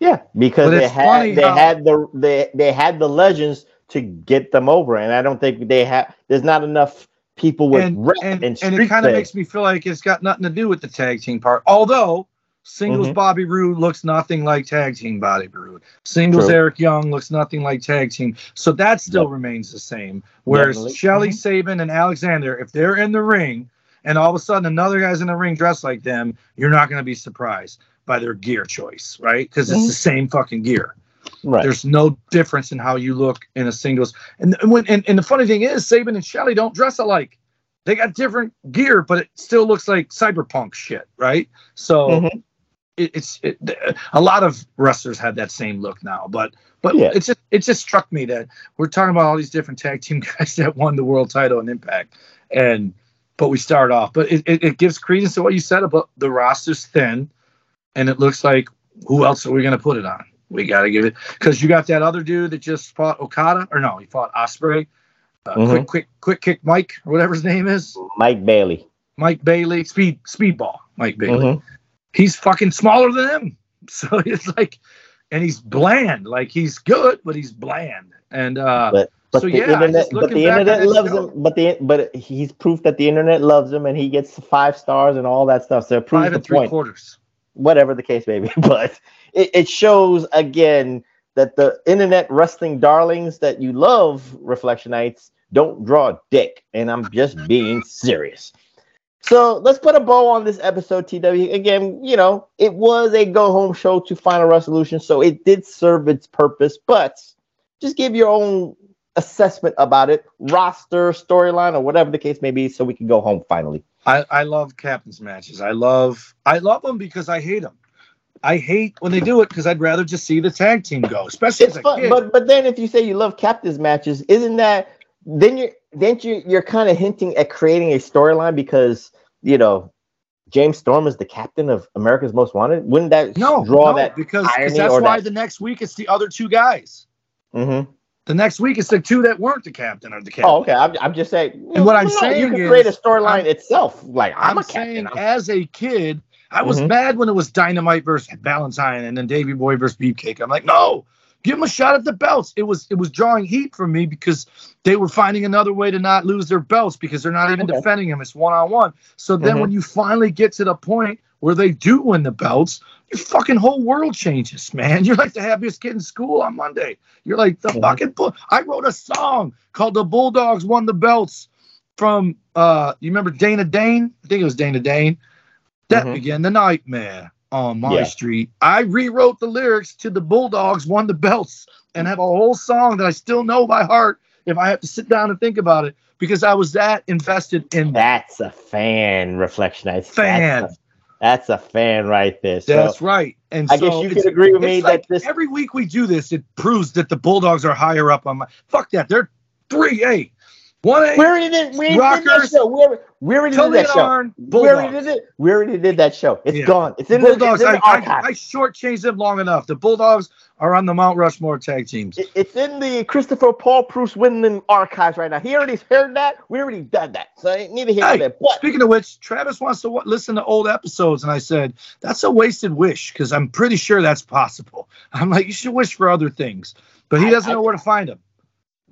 Yeah, because But they had they how- had the they they had the legends to get them over, and I don't think they have. There's not enough people with and rep and, and, and it kind of makes me feel like it's got nothing to do with the tag team part. Although Singles Mhm. Bobby Roode looks nothing like tag team Bobby Roode. Singles True. Eric Young looks nothing like tag team. So that still Yep. remains the same. Whereas Definitely. Shelley Mhm. Sabin and Alexander, if they're in the ring and all of a sudden another guy's in the ring dressed like them, you're not going to be surprised by their gear choice, right? Because it's Mhm. the same fucking gear. Right. There's no difference in how you look in a singles. And and when and, and the funny thing is, Sabin and Shelley don't dress alike. They got different gear, but it still looks like cyberpunk shit, right? So Mhm. it, it's it, a lot of wrestlers have that same look now. But but Yeah. it's just it just struck me that we're talking about all these different tag team guys that won the world title and Impact, and but we start off. But it, it, it gives credence to what you said about the roster's thin, and it looks like who else are we going to put it on? We got to give it because you got that other dude that just fought Okada, or no, he fought Ospreay. Uh, Mhm. Quick, quick, quick kick, Mike, or whatever his name is, Mike Bailey. Mike Bailey, speed, speedball, Mike Bailey. Mhm. He's fucking smaller than him, so it's like, and he's bland. Like he's good, but he's bland. And uh, But but so the yeah, internet, but the internet loves show- him. But the but he's proof that the internet loves him, and he gets five stars and all that stuff. So it proves five the and three point. quarters. whatever the case may be. But it, it shows again that the internet wrestling darlings that you love, Reflectionites, don't draw dick. And I'm just being serious. So let's put a bow on this episode, TW. Again, you know, it was a go home show to Final Resolution, so it did serve its purpose, but just give your own assessment about it, roster, storyline, or whatever the case may be, so we can go home finally. I, I love captain's matches. I love I love them because I hate them. I hate when they do it because I'd rather just see the tag team go, especially it's as a fun, kid. but but then if you say you love captain's matches, isn't that then you're then you you're kind of hinting at creating a storyline because you know James Storm is the captain of America's Most Wanted. Wouldn't that no, draw no, that because that's why that- the next week it's the other two guys. Mhm. The next week it's the two that weren't the captain or the captain. Oh, okay. I'm, I'm just saying. And what I'm no, you saying can create a storyline itself. Like I'm, I'm, a captain. saying, I'm- as a kid, I was Mhm. mad when it was Dynamite versus Valentine and then Davey Boy versus Beefcake. I'm like, no, give them a shot at the belts. It was it was drawing heat from me because they were finding another way to not lose their belts because they're not even Okay. defending them. It's one on one. So then Mhm. when you finally get to the point where they do win the belts, your fucking whole world changes, man. You're like the happiest kid in school on Monday. You're like the Mhm. fucking. Bull- I wrote a song called "The Bulldogs Won the Belts" from uh, you remember Dana Dane? I think it was Dana Dane. That Mhm. began the nightmare on my Yeah. street. I rewrote the lyrics to "The Bulldogs Won the Belts" and have a whole song that I still know by heart. If I have to sit down and think about it, because I was that invested in that's a fan reflection. I Fan. That's a, that's a fan right there. So That's right. And I so guess you could agree with me like that this every week we do this, it proves that the Bulldogs are higher up on my. Fuck that. They're three A, one A. We already did. We already did that show. We already, we already did that show. Arn, We already did it. We already did that show. It's Yeah. gone. It's in Bulldogs. the, it's in I, the I. I shortchanged them long enough. The Bulldogs are on the Mount Rushmore tag teams. It- it's in the Christopher Paul Bruce Windman archives right now. He already heard that. We already done that. So I need to hear Hey, that. But speaking of which, Travis wants to w- listen to old episodes, and I said that's a wasted wish because I'm pretty sure that's possible. I'm like, you should wish for other things, but he doesn't I- know where to find them.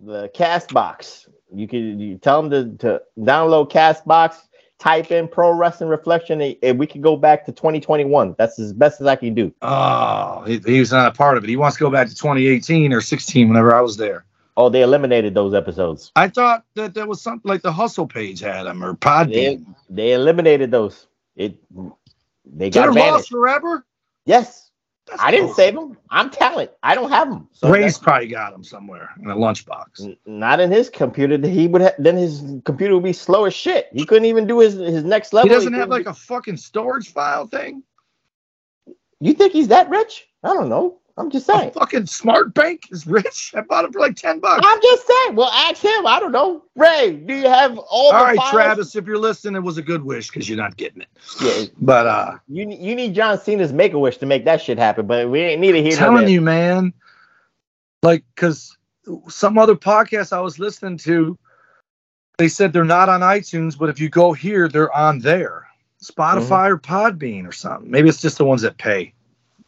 the cast box. You can you tell them to, to download cast box, type in pro wrestling reflection, and- we can go back to 2021. That's as best as I can do. Oh, he, he was not a part of it. He wants to go back to 2018 or 16 whenever I was there. Oh, they eliminated those episodes. I thought that there was something like the Hustle page had them or They, Podbean. they eliminated those. It they got They're lost forever. Yes, That's I didn't cool. save them. I'm talent. I don't have them. So Ray's probably got them somewhere in a lunchbox. Not in his computer. He would ha- then his computer would be slow as shit. He couldn't even do his his next level. He doesn't have couldn't like a fucking storage file thing. You think he's that rich? I don't know. I'm just saying. A fucking smart bank is rich. I bought it for like 10 bucks. I'm just saying. Well, ask him. I don't know. Ray, do you have all, All the right, files? Travis, if you're listening, it was a good wish because you're not getting it. Yeah, But uh you you need John Cena's Make a Wish to make that shit happen. But we ain't need to hear telling you, man, like, because some other podcast I was listening to, they said they're not on iTunes, but if you go here, they're on there. Spotify or Podbean or something. Maybe it's just the ones that pay.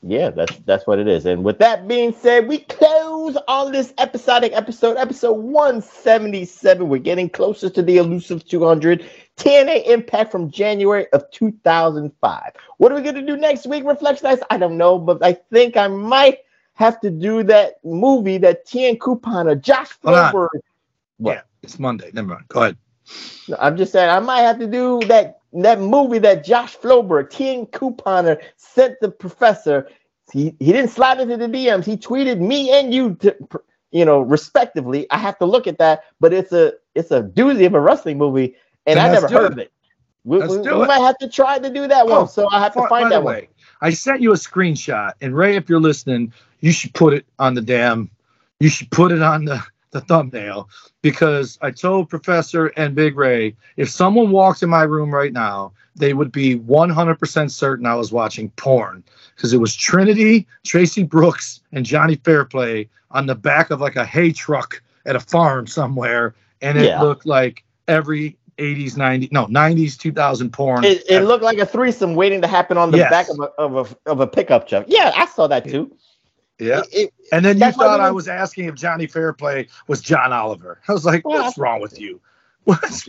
Yeah, that's that's what it is. And with that being said, we close on this episodic episode, episode 177. We're getting closer to the elusive 200. TNA Impact from January of 2005. What are we going to do next week, Reflectionites? I don't know, but I think I might have to do that movie that Tien Coupon or Josh Hold What? Yeah, it's Monday. Never mind. Go ahead. I'm just saying I might have to do that that movie that Josh Floberg, Tien Couponer, sent the professor. He he didn't slide into the DMs. He tweeted me and you to you know respectively. I have to look at that, but it's a it's a doozy of a wrestling movie, and I never heard it. of it. We, we- we it. might have to try to do that Oh, one. So I have to find by that the one. I sent you a screenshot, and Ray, if you're listening, you should put it on the damn. You should put it on the the thumbnail because I told Professor and Big Ray if someone walked in my room right now, they would be 100% certain I was watching porn because it was Trinity, Traci Brooks, and Johnny Fairplay on the back of like a hay truck at a farm somewhere, and it Yeah. looked like every 80s, 90s, no 90s, 2000 porn. It, it looked like a threesome waiting to happen on the Yes. back of a, of a of a pickup truck. Yeah, I saw that too. Yeah. It- it- And then you thought I was asking if Johnny Fairplay was John Oliver. I was like, Well, what's wrong with you? What's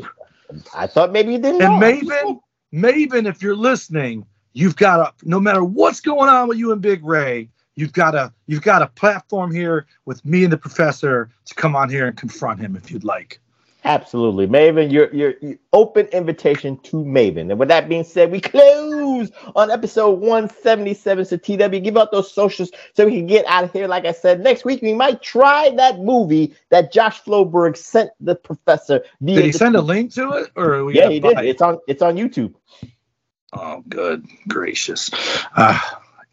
I thought maybe you didn't and know. Maven, Maven, if you're listening, you've got to no matter what's going on with you and Big Ray, you've got a you've got a platform here with me and the professor to come on here and confront him if you'd like. Absolutely, Maven. Your your open invitation to Maven. And with that being said, we close on episode 177. So TW, give out those socials so we can get out of here. Like I said, next week we might try that movie that Josh Floberg sent the professor. Did he the- send a link to it, or we Yeah, he did. it? It's on it's on YouTube. Oh, good gracious! Uh,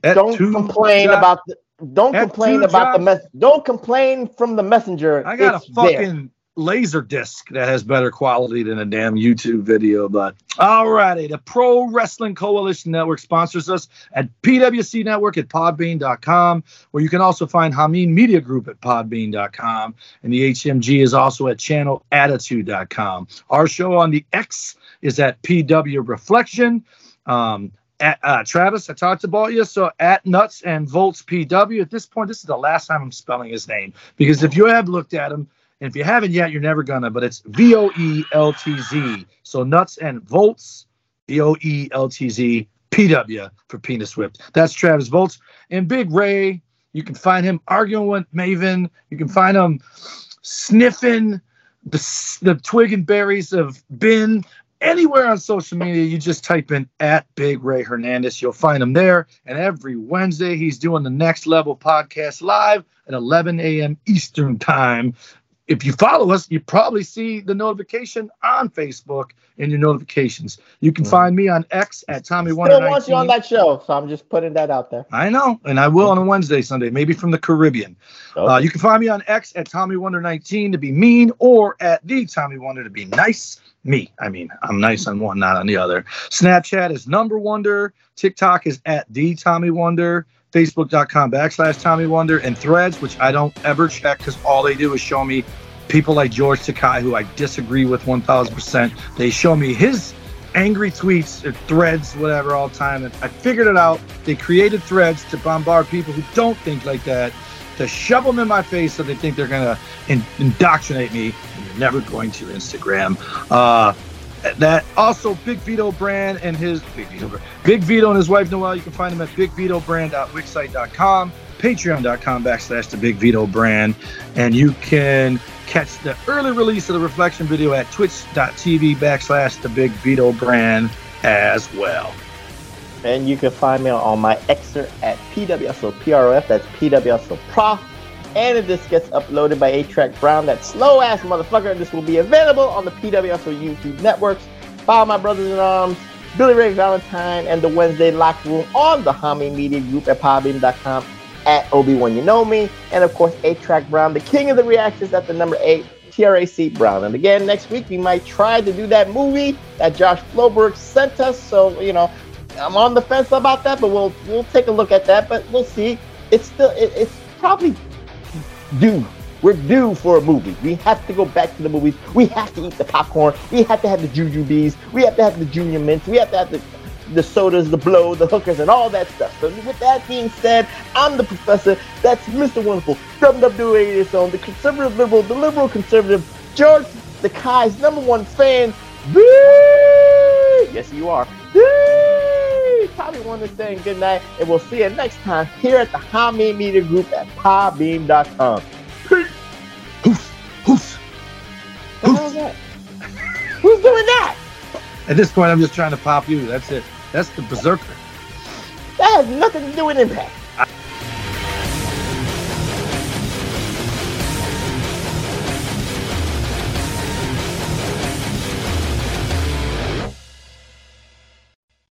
Don't complain about the don't At complain about the mess. Don't complain from the messenger. I got It's a there. Laser disc that has better quality than a damn YouTube video. But alrighty, the Pro Wrestling Coalition Network sponsors us at PWC Network at podbean.com, where you can also find Hameen Media Group at podbean.com. And the HMG is also at channelattitude.com. Our show on the X is at PW Reflection. Um, at, uh, Travis, I talked about you. So at Nuts and Volts PW. At this point, this is the last time I'm spelling his name because if you have looked at him, and if you haven't yet, you're never gonna. But it's V O E L T Z. So Nuts and Volts, V O E L T Z P W for Penis Whipped. That's Travis Voeltz and Big Ray. You can find him arguing with Maven. You can find him sniffing the the twig and berries of bin anywhere on social media, you just type in at Big Ray Hernandez. You'll find him there. And every Wednesday, he's doing the Next Level podcast live at 11 a.m. Eastern Time. If you follow us, you probably see the notification on Facebook in your notifications. You can find me on X at Tommy Still want you on that show, so I'm just putting that out there. I know, and I will on a Wednesday, Sunday, maybe from the Caribbean. Uh, you can find me on X at Tommy Wonder 19 to be mean, or at the Tommy Wonder to be nice. Me, I mean, I'm nice on one, not on the other. Snapchat is number wonder. TikTok is at the Tommy Wonder. Facebook.com backslash Tommy Wonder and Threads, which I don't ever check because all they do is show me people like George Takei, who I disagree with 1000%. They show me his angry tweets or threads, whatever, all the time. And I figured it out. They created threads to bombard people who don't think like that, to shove them in my face so they think they're going to in- indoctrinate me. And you're never going to Instagram. Uh, that also Big Vito Brand and his Big Vito, Big Vito and his wife Noelle. You can find them at bigvitobrand.wixsite.com, patreon.com backslash the Big Vito Brand, and you can catch the early release of the reflection video at twitch.tv backslash the Big Vito Brand as well. And you can find me on my Xer at PWSO PROF. That's PWSO Prof. And if this gets uploaded by A-Track Brown, that slow ass motherfucker, this will be available on the PWSO YouTube networks. Follow my brothers in arms, Billy Ray Valentine, and the Wednesday Locker Room on the Hami Media Group at podbean.com at Obi-Wan You Know Me. And of course, A-Track Brown, the king of the reactions at the number eight, TRAC Brown. And again, next week we might try to do that movie that Josh Floberg sent us. So, you know, I'm on the fence about that, but we'll we'll take a look at that. But we'll see. It's still it, it's probably due. We're due for a movie. We have to go back to the movies. We have to eat the popcorn. We have to have the juju bees. We have to have the junior mints. We have to have the the sodas, the blow, the hookers, and all that stuff. So with that being said, I'm the professor. That's Mr. Wonderful, WWE on the conservative liberal, the liberal conservative, George Takei's number one fan. Yes, you are. Probably want to say good night, and we'll see you next time here at the Hami Media Group at podbean.com. Peace. Hoof, hoof. What the hell is that? Who's doing that? At this point, I'm just trying to pop you. That's it. That's the berserker. That has nothing to do with Impact.